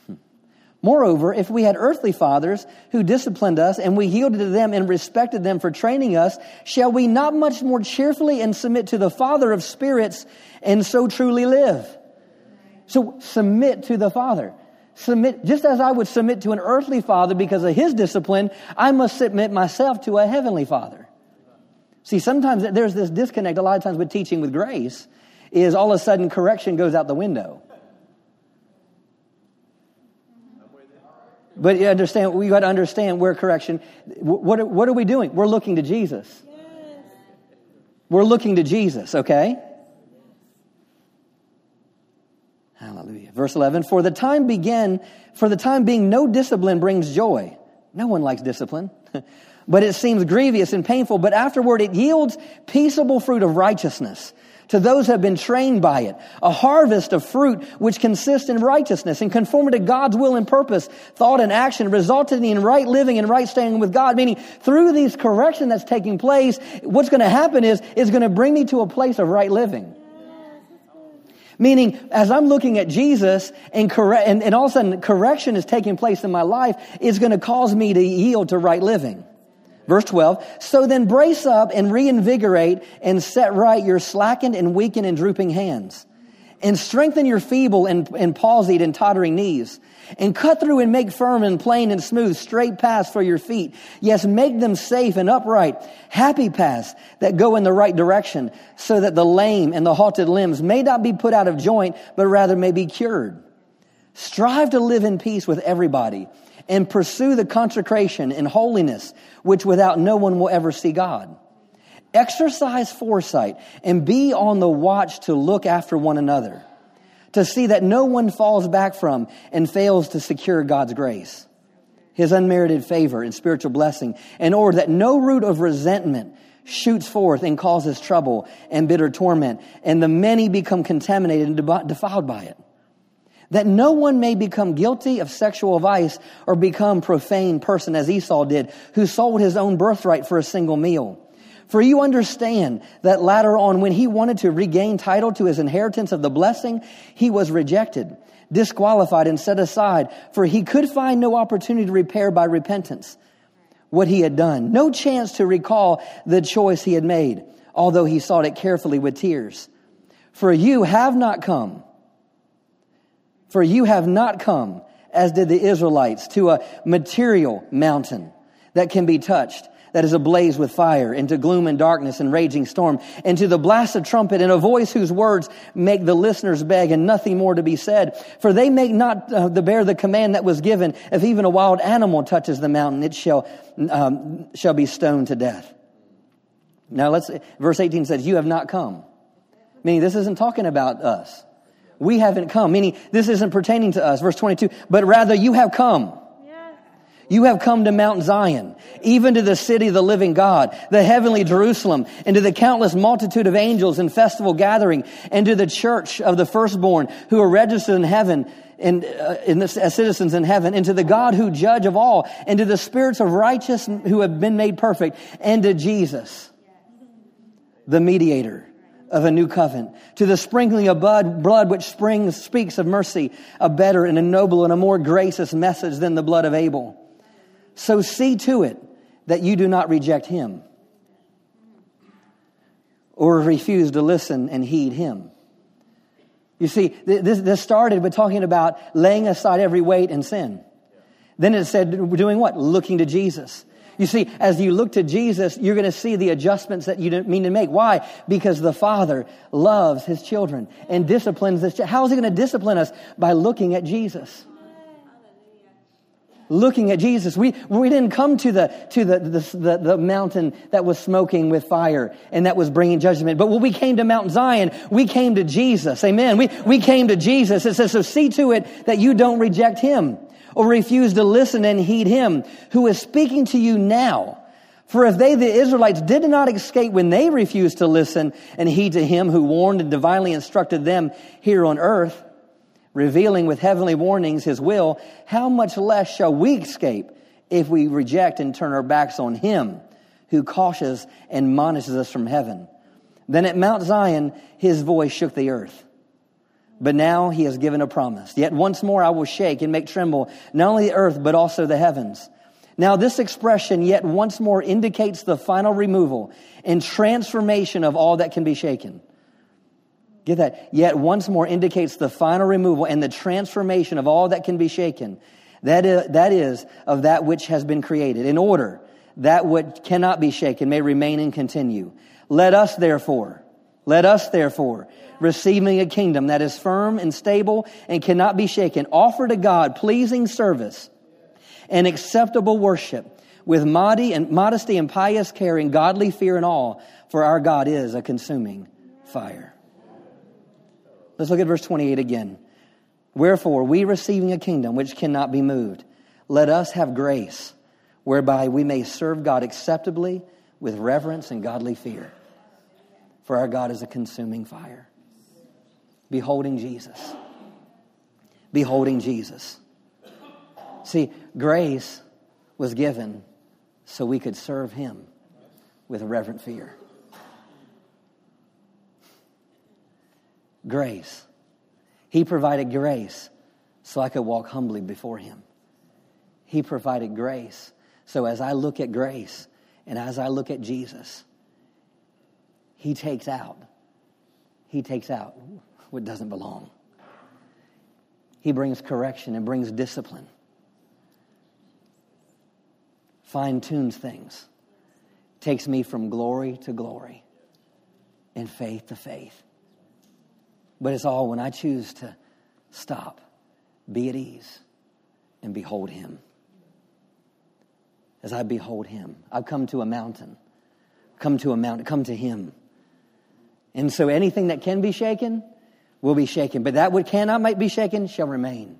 Hmm. Moreover, if we had earthly fathers who disciplined us and we yielded to them and respected them for training us, shall we not much more cheerfully and submit to the Father of spirits and so truly live? So submit to the Father. Submit, just as I would submit to an earthly father because of his discipline, I must submit myself to a heavenly father. See, sometimes there's this disconnect a lot of times with teaching with grace is all of a sudden correction goes out the window. But you understand, we got to understand where correction, what, what are we doing? We're looking to Jesus. We're looking to Jesus, okay? Hallelujah. Verse 11, for the time began, for the time being, no discipline brings joy. No one likes discipline. *laughs* but it seems grievous and painful, but afterward it yields peaceable fruit of righteousness to those who have been trained by it. A harvest of fruit which consists in righteousness and conformity to God's will and purpose, thought and action, resulting in right living and right standing with God. Meaning, through these correction that's taking place, what's going to happen is, is going to bring me to a place of right living. Meaning, as I'm looking at Jesus and, correct, and, and all of a sudden correction is taking place in my life, it's going to cause me to yield to right living. Verse 12, so then brace up and reinvigorate and set right your slackened and weakened and drooping hands. And strengthen your feeble and, and palsied and tottering knees. And cut through and make firm and plain and smooth straight paths for your feet. Yes, make them safe and upright, happy paths that go in the right direction, so that the lame and the halted limbs may not be put out of joint, but rather may be cured. Strive to live in peace with everybody and pursue the consecration and holiness, which without no one will ever see God. Exercise foresight and be on the watch to look after one another, to see that no one falls back from and fails to secure God's grace, His unmerited favor and spiritual blessing, in order that no root of resentment shoots forth and causes trouble and bitter torment, and the many become contaminated and defiled by it that no one may become guilty of sexual vice or become profane person as Esau did, who sold his own birthright for a single meal. For you understand that later on, when he wanted to regain title to his inheritance of the blessing, he was rejected, disqualified, and set aside, for he could find no opportunity to repair by repentance what he had done, no chance to recall the choice he had made, although he sought it carefully with tears. For you have not come for you have not come, as did the Israelites, to a material mountain that can be touched, that is ablaze with fire, into gloom and darkness and raging storm, and to the blast of trumpet and a voice whose words make the listeners beg and nothing more to be said. For they make not uh, the bear the command that was given, if even a wild animal touches the mountain, it shall, um, shall be stoned to death. Now let's, verse 18 says, you have not come. Meaning this isn't talking about us we haven't come. Meaning, this isn't pertaining to us. Verse 22, but rather you have come. You have come to Mount Zion, even to the city of the living God, the heavenly Jerusalem, and to the countless multitude of angels in festival gathering, and to the church of the firstborn who are registered in heaven, and uh, in the, as citizens in heaven, and to the God who judge of all, and to the spirits of righteous who have been made perfect, and to Jesus, the mediator of a new covenant, to the sprinkling of blood, which springs, speaks of mercy, a better and a noble and a more gracious message than the blood of Abel. So see to it that you do not reject him. or refuse to listen and heed him. You see, this, this started with talking about laying aside every weight and sin. Then it said, doing what? Looking to Jesus. You see, as you look to Jesus, you're going to see the adjustments that you didn't mean to make. Why? Because the Father loves His children and disciplines this. How is He going to discipline us? By looking at Jesus looking at Jesus. We, we didn't come to, the, to the, the, the, mountain that was smoking with fire and that was bringing judgment. But when we came to Mount Zion, we came to Jesus. Amen. We, we came to Jesus. It says, so see to it that you don't reject him or refuse to listen and heed him who is speaking to you now. For if they, the Israelites, did not escape when they refused to listen and heed to him who warned and divinely instructed them here on earth, revealing with heavenly warnings his will, how much less shall we escape if we reject and turn our backs on him who cautions and admonishes us from heaven? Then at Mount Zion, his voice shook the earth. But now he has given a promise. Yet once more I will shake and make tremble not only the earth, but also the heavens. Now this expression, yet once more, indicates the final removal and transformation of all that can be shaken. Get that? Yet once more indicates the final removal and the transformation of all that can be shaken. That is, that is of that which has been created in order that what cannot be shaken may remain and continue. Let us therefore, let us therefore, receiving a kingdom that is firm and stable and cannot be shaken, offer to God pleasing service and acceptable worship with modesty and pious care and godly fear and awe, for our God is a consuming fire. Let's look at verse 28 again. Wherefore, we receiving a kingdom which cannot be moved, let us have grace whereby we may serve God acceptably with reverence and godly fear. For our God is a consuming fire. Beholding Jesus. Beholding Jesus. See, grace was given so we could serve Him with reverent fear. grace. He provided grace so I could walk humbly before Him. He provided grace. So as I look at grace and as I look at Jesus, He takes out, He takes out what doesn't belong. He brings correction and brings discipline, fine tunes things, takes me from glory to glory and faith to faith. But it's all when I choose to stop, be at ease, and behold Him. As I behold Him, I've come to a mountain, come to a mountain, come to Him. And so anything that can be shaken will be shaken, but that which cannot be shaken shall remain.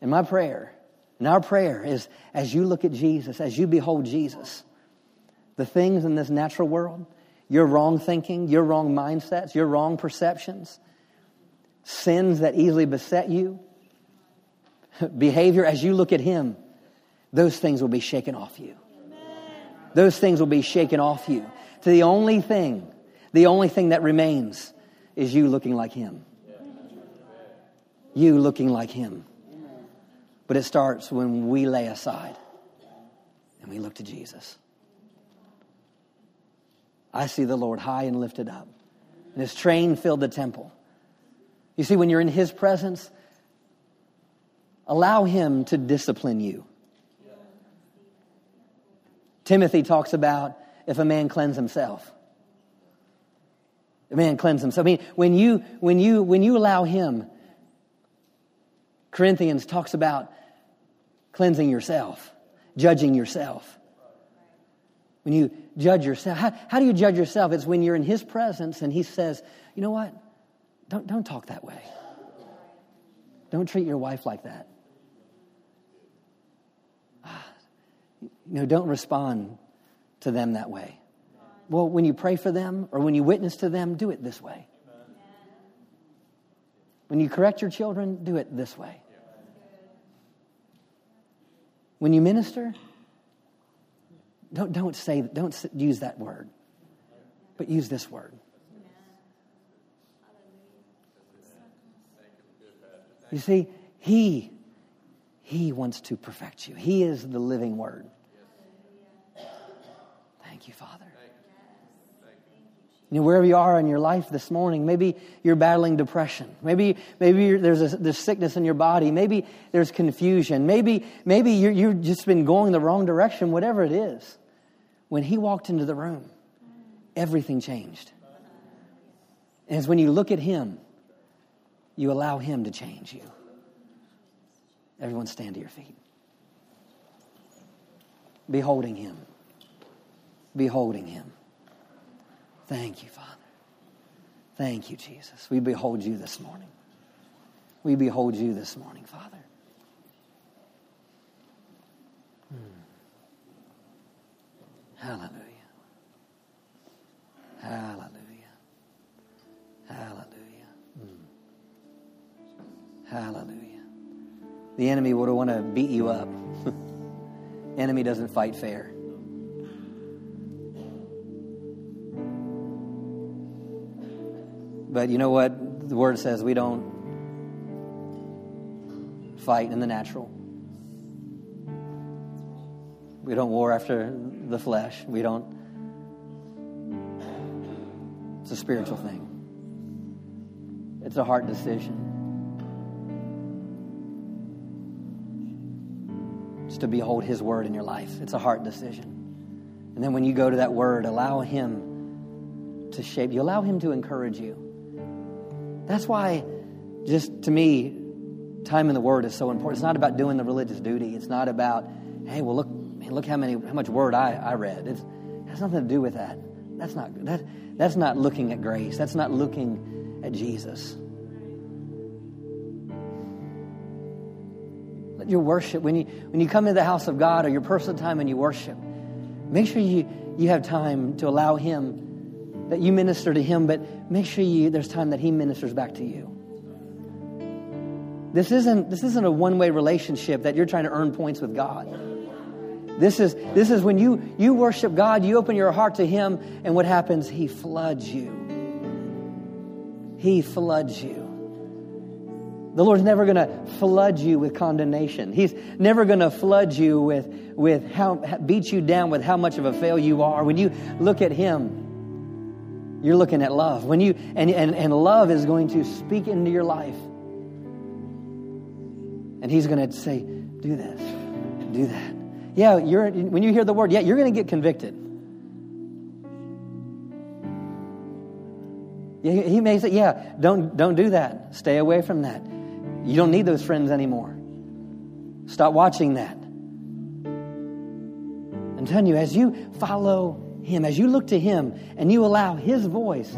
And my prayer, and our prayer is as you look at Jesus, as you behold Jesus, the things in this natural world, your wrong thinking, your wrong mindsets, your wrong perceptions, sins that easily beset you, *laughs* behavior as you look at Him, those things will be shaken off you. Those things will be shaken off you. To the only thing, the only thing that remains is you looking like Him. You looking like Him. But it starts when we lay aside and we look to Jesus. I see the Lord high and lifted up, and his train filled the temple. You see, when you're in his presence, allow him to discipline you. Timothy talks about if a man cleanse himself. Man cleanse himself. I mean, when you, when you, when you allow him, Corinthians talks about cleansing yourself, judging yourself. When you judge yourself, how, how do you judge yourself? It's when you're in His presence and He says, you know what? Don't, don't talk that way. Don't treat your wife like that. Ah, you know, don't respond to them that way. Well, when you pray for them or when you witness to them, do it this way. When you correct your children, do it this way. When you minister, don't, don't say, don't use that word, but use this word. You see, He, He wants to perfect you. He is the living Word. Thank you, Father. You know, wherever you are in your life this morning, maybe you're battling depression. Maybe, maybe there's, a, there's sickness in your body. Maybe there's confusion. Maybe, maybe you're, you've just been going the wrong direction, whatever it is. When he walked into the room, everything changed. And it's when you look at him, you allow him to change you. Everyone stand to your feet. Beholding him. Beholding him. Thank you, Father. Thank you, Jesus. We behold you this morning. We behold you this morning, Father. Hmm. Hallelujah. Hallelujah. Hallelujah. Hmm. Hallelujah. The enemy would want to beat you up. *laughs* enemy doesn't fight fair. But you know what? The word says we don't fight in the natural. We don't war after the flesh. We don't. It's a spiritual thing, it's a heart decision. It's to behold His word in your life. It's a heart decision. And then when you go to that word, allow Him to shape you, allow Him to encourage you. That's why, just to me, time in the Word is so important. It's not about doing the religious duty. It's not about, hey, well, look, look how many, how much Word I, I read. It's, it has nothing to do with that. That's not that, That's not looking at grace. That's not looking at Jesus. Let your worship when you when you come into the house of God or your personal time and you worship, make sure you you have time to allow Him that you minister to him, but make sure you, there's time that he ministers back to you. This isn't, this isn't a one way relationship that you're trying to earn points with God. This is, this is when you, you worship God, you open your heart to Him, and what happens? He floods you. He floods you. The Lord's never going to flood you with condemnation. He's never going to flood you with, with how, beat you down with how much of a fail you are. When you look at Him, you're looking at love. When you and, and, and love is going to speak into your life. And he's going to say, do this, do that. Yeah, you're when you hear the word, yeah, you're going to get convicted. Yeah, he may say, yeah, don't don't do that. Stay away from that. You don't need those friends anymore. Stop watching that. I'm telling you, as you follow him, as you look to Him and you allow His voice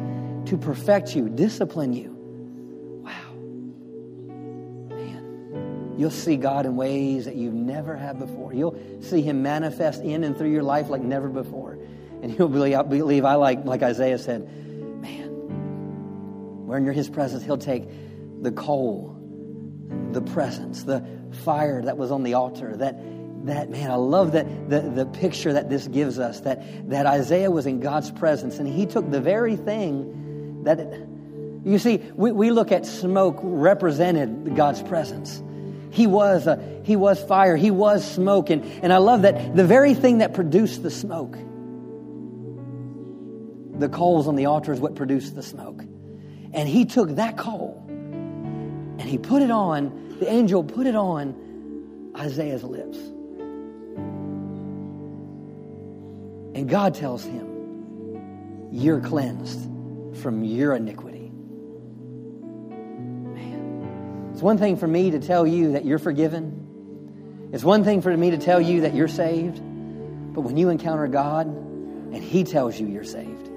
to perfect you, discipline you, wow, man, you'll see God in ways that you've never had before. You'll see Him manifest in and through your life like never before. And you'll believe, I believe I like, like Isaiah said, man, when you're His presence, He'll take the coal, the presence, the fire that was on the altar, that that man i love that the, the picture that this gives us that that isaiah was in god's presence and he took the very thing that it, you see we, we look at smoke represented god's presence. He was a, he was fire he was smoke and, and i love that the very thing that produced the smoke the coals on the altar is what produced the smoke. And he took that coal and he put it on the angel put it on isaiah's lips And God tells him, You're cleansed from your iniquity. Man, it's one thing for me to tell you that you're forgiven. It's one thing for me to tell you that you're saved. But when you encounter God and He tells you you're saved,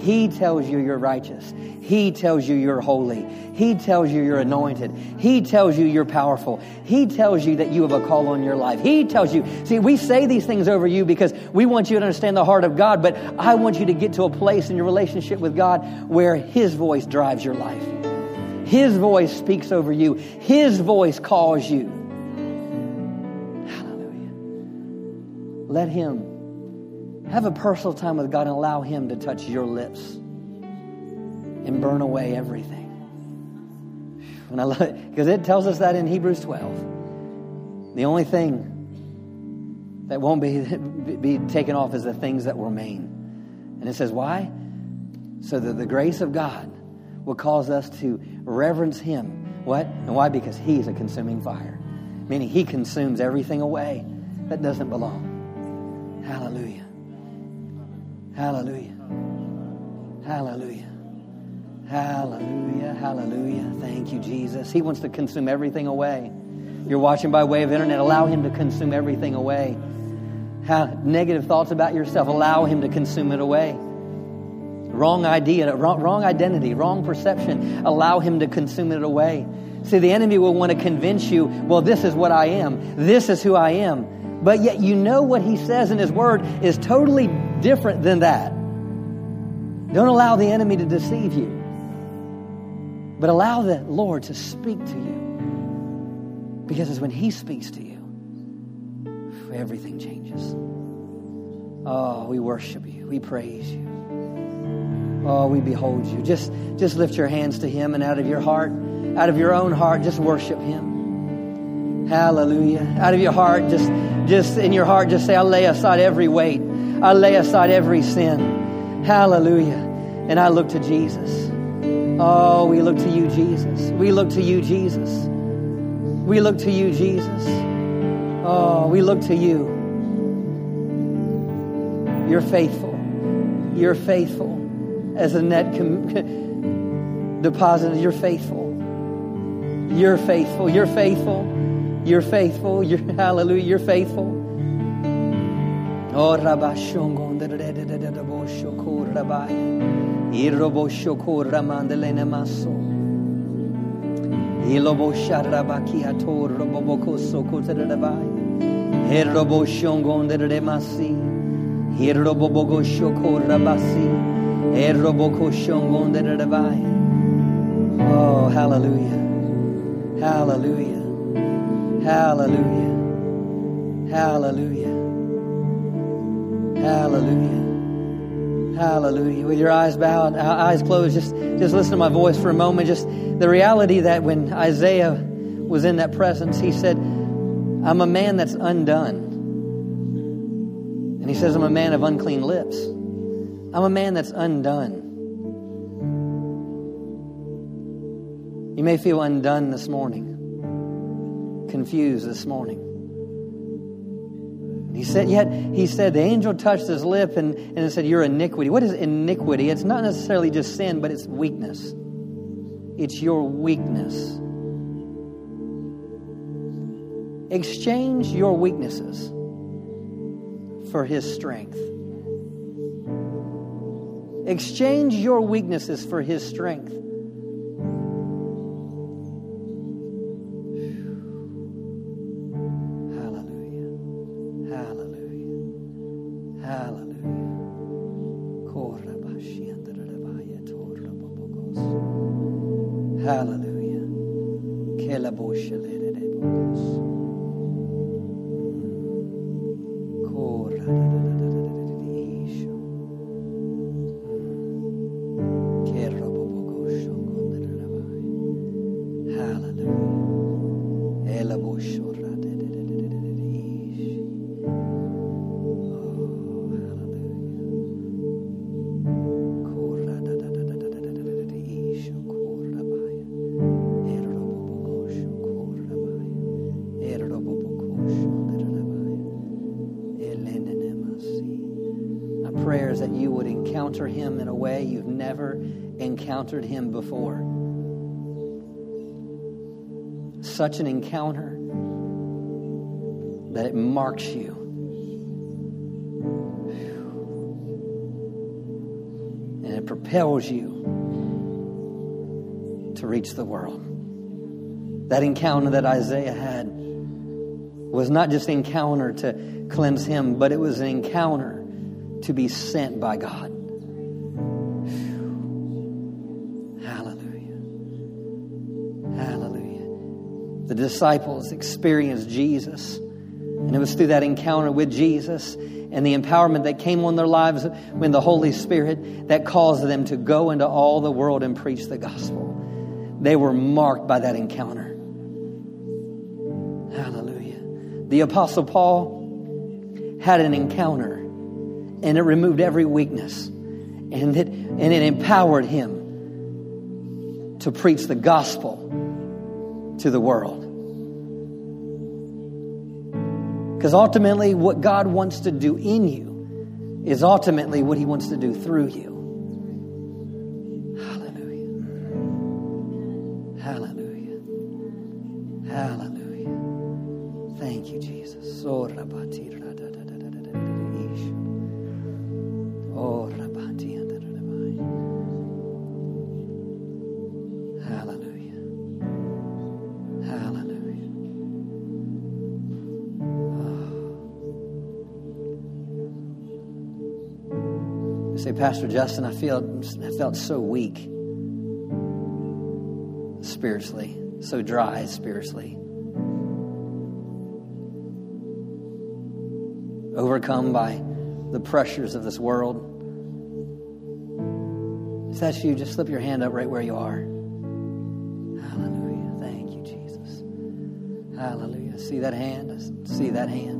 he tells you you're righteous. He tells you you're holy. He tells you you're anointed. He tells you you're powerful. He tells you that you have a call on your life. He tells you, see, we say these things over you because we want you to understand the heart of God, but I want you to get to a place in your relationship with God where His voice drives your life. His voice speaks over you. His voice calls you. Hallelujah. Let Him have a personal time with God and allow Him to touch your lips and burn away everything. When I love it because it tells us that in Hebrews 12. The only thing that won't be, *laughs* be taken off is the things that remain. And it says, why? so that the grace of God will cause us to reverence Him. What? And why? Because He's a consuming fire, meaning He consumes everything away that doesn't belong. Hallelujah. Hallelujah. Hallelujah. Hallelujah. Hallelujah. Thank you, Jesus. He wants to consume everything away. You're watching by way of internet, allow Him to consume everything away. Have negative thoughts about yourself, allow Him to consume it away. Wrong idea, wrong, wrong identity, wrong perception, allow Him to consume it away. See, the enemy will want to convince you, well, this is what I am, this is who I am. But yet you know what He says in His Word is totally different than that. Don't allow the enemy to deceive you, but allow the Lord to speak to you. Because it's when He speaks to you, everything changes. Oh, we worship you. We praise you. Oh, we behold you. Just, just lift your hands to Him and out of your heart, out of your own heart, just worship Him. Hallelujah. Out of your heart, just, just in your heart, just say, I lay aside every weight. I lay aside every sin. Hallelujah. And I look to Jesus. Oh, we look to you, Jesus. We look to you, Jesus. We look to you, Jesus. Oh, we look to you. You're faithful. You're faithful. As Annette com- *laughs* deposited, you're faithful. You're faithful. You're faithful. You're faithful. You're *laughs* hallelujah. You're faithful. Oh, rabashongo shokor rabai. Irobo shokor ramandelene maso. Ilobo sharabaki ator roboko sokotere rabai. Herobo shongo ndere masi. Hirobo bogo shokor rabasi. Eroboko shongo ndere rabai. Oh, hallelujah. Hallelujah. Hallelujah. Hallelujah. Hallelujah. Hallelujah. With your eyes bowed, uh, eyes closed, just, just listen to my voice for a moment. Just the reality that when Isaiah was in that presence, he said, I'm a man that's undone. And he says, I'm a man of unclean lips. I'm a man that's undone. You may feel undone this morning, confused this morning. He said, yet he said, the angel touched his lip and, and said, You're iniquity. What is iniquity? It's not necessarily just sin, but it's weakness. It's your weakness. Exchange your weaknesses for his strength. Exchange your weaknesses for his strength. Encountered him before. Such an encounter that it marks you. And it propels you to reach the world. That encounter that Isaiah had was not just an encounter to cleanse him, but it was an encounter to be sent by God. Disciples experienced Jesus. And it was through that encounter with Jesus and the empowerment that came on their lives when the Holy Spirit that caused them to go into all the world and preach the gospel. They were marked by that encounter. Hallelujah. The Apostle Paul had an encounter and it removed every weakness. and it, and it empowered him to preach the gospel to the world. Because ultimately, what God wants to do in you is ultimately what He wants to do through you. Pastor Justin, I feel I felt so weak spiritually, so dry spiritually. Overcome by the pressures of this world. If that's you, just slip your hand up right where you are. Hallelujah. Thank you, Jesus. Hallelujah. See that hand? See that hand?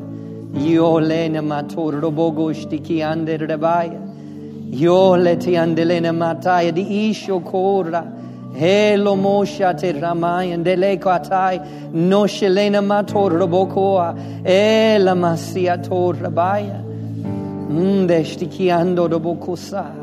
yo Iolene matoro bogoshti ki andere Yo le ti andelene mataya di isho kora. Helo mosha te ramayan deleko atai. No shelena matoro bokoa. Ela masia tor rebaya. Mdeshti ki ando bokosa.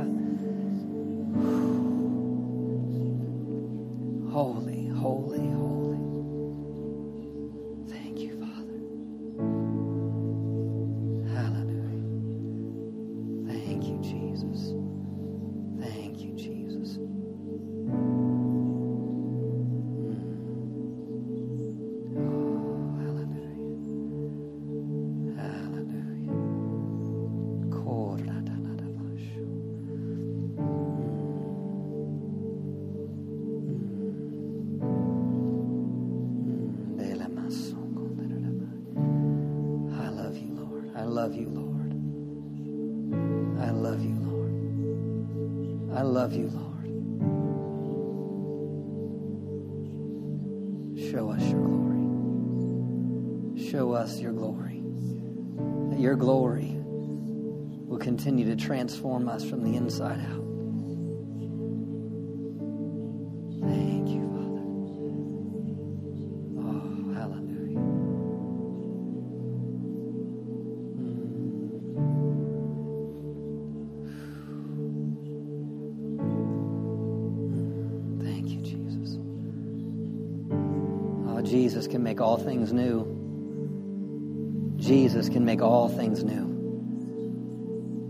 Transform us from the inside out. Thank you, Father. Oh, hallelujah. Mm. Thank you, Jesus. Oh, Jesus can make all things new. Jesus can make all things new.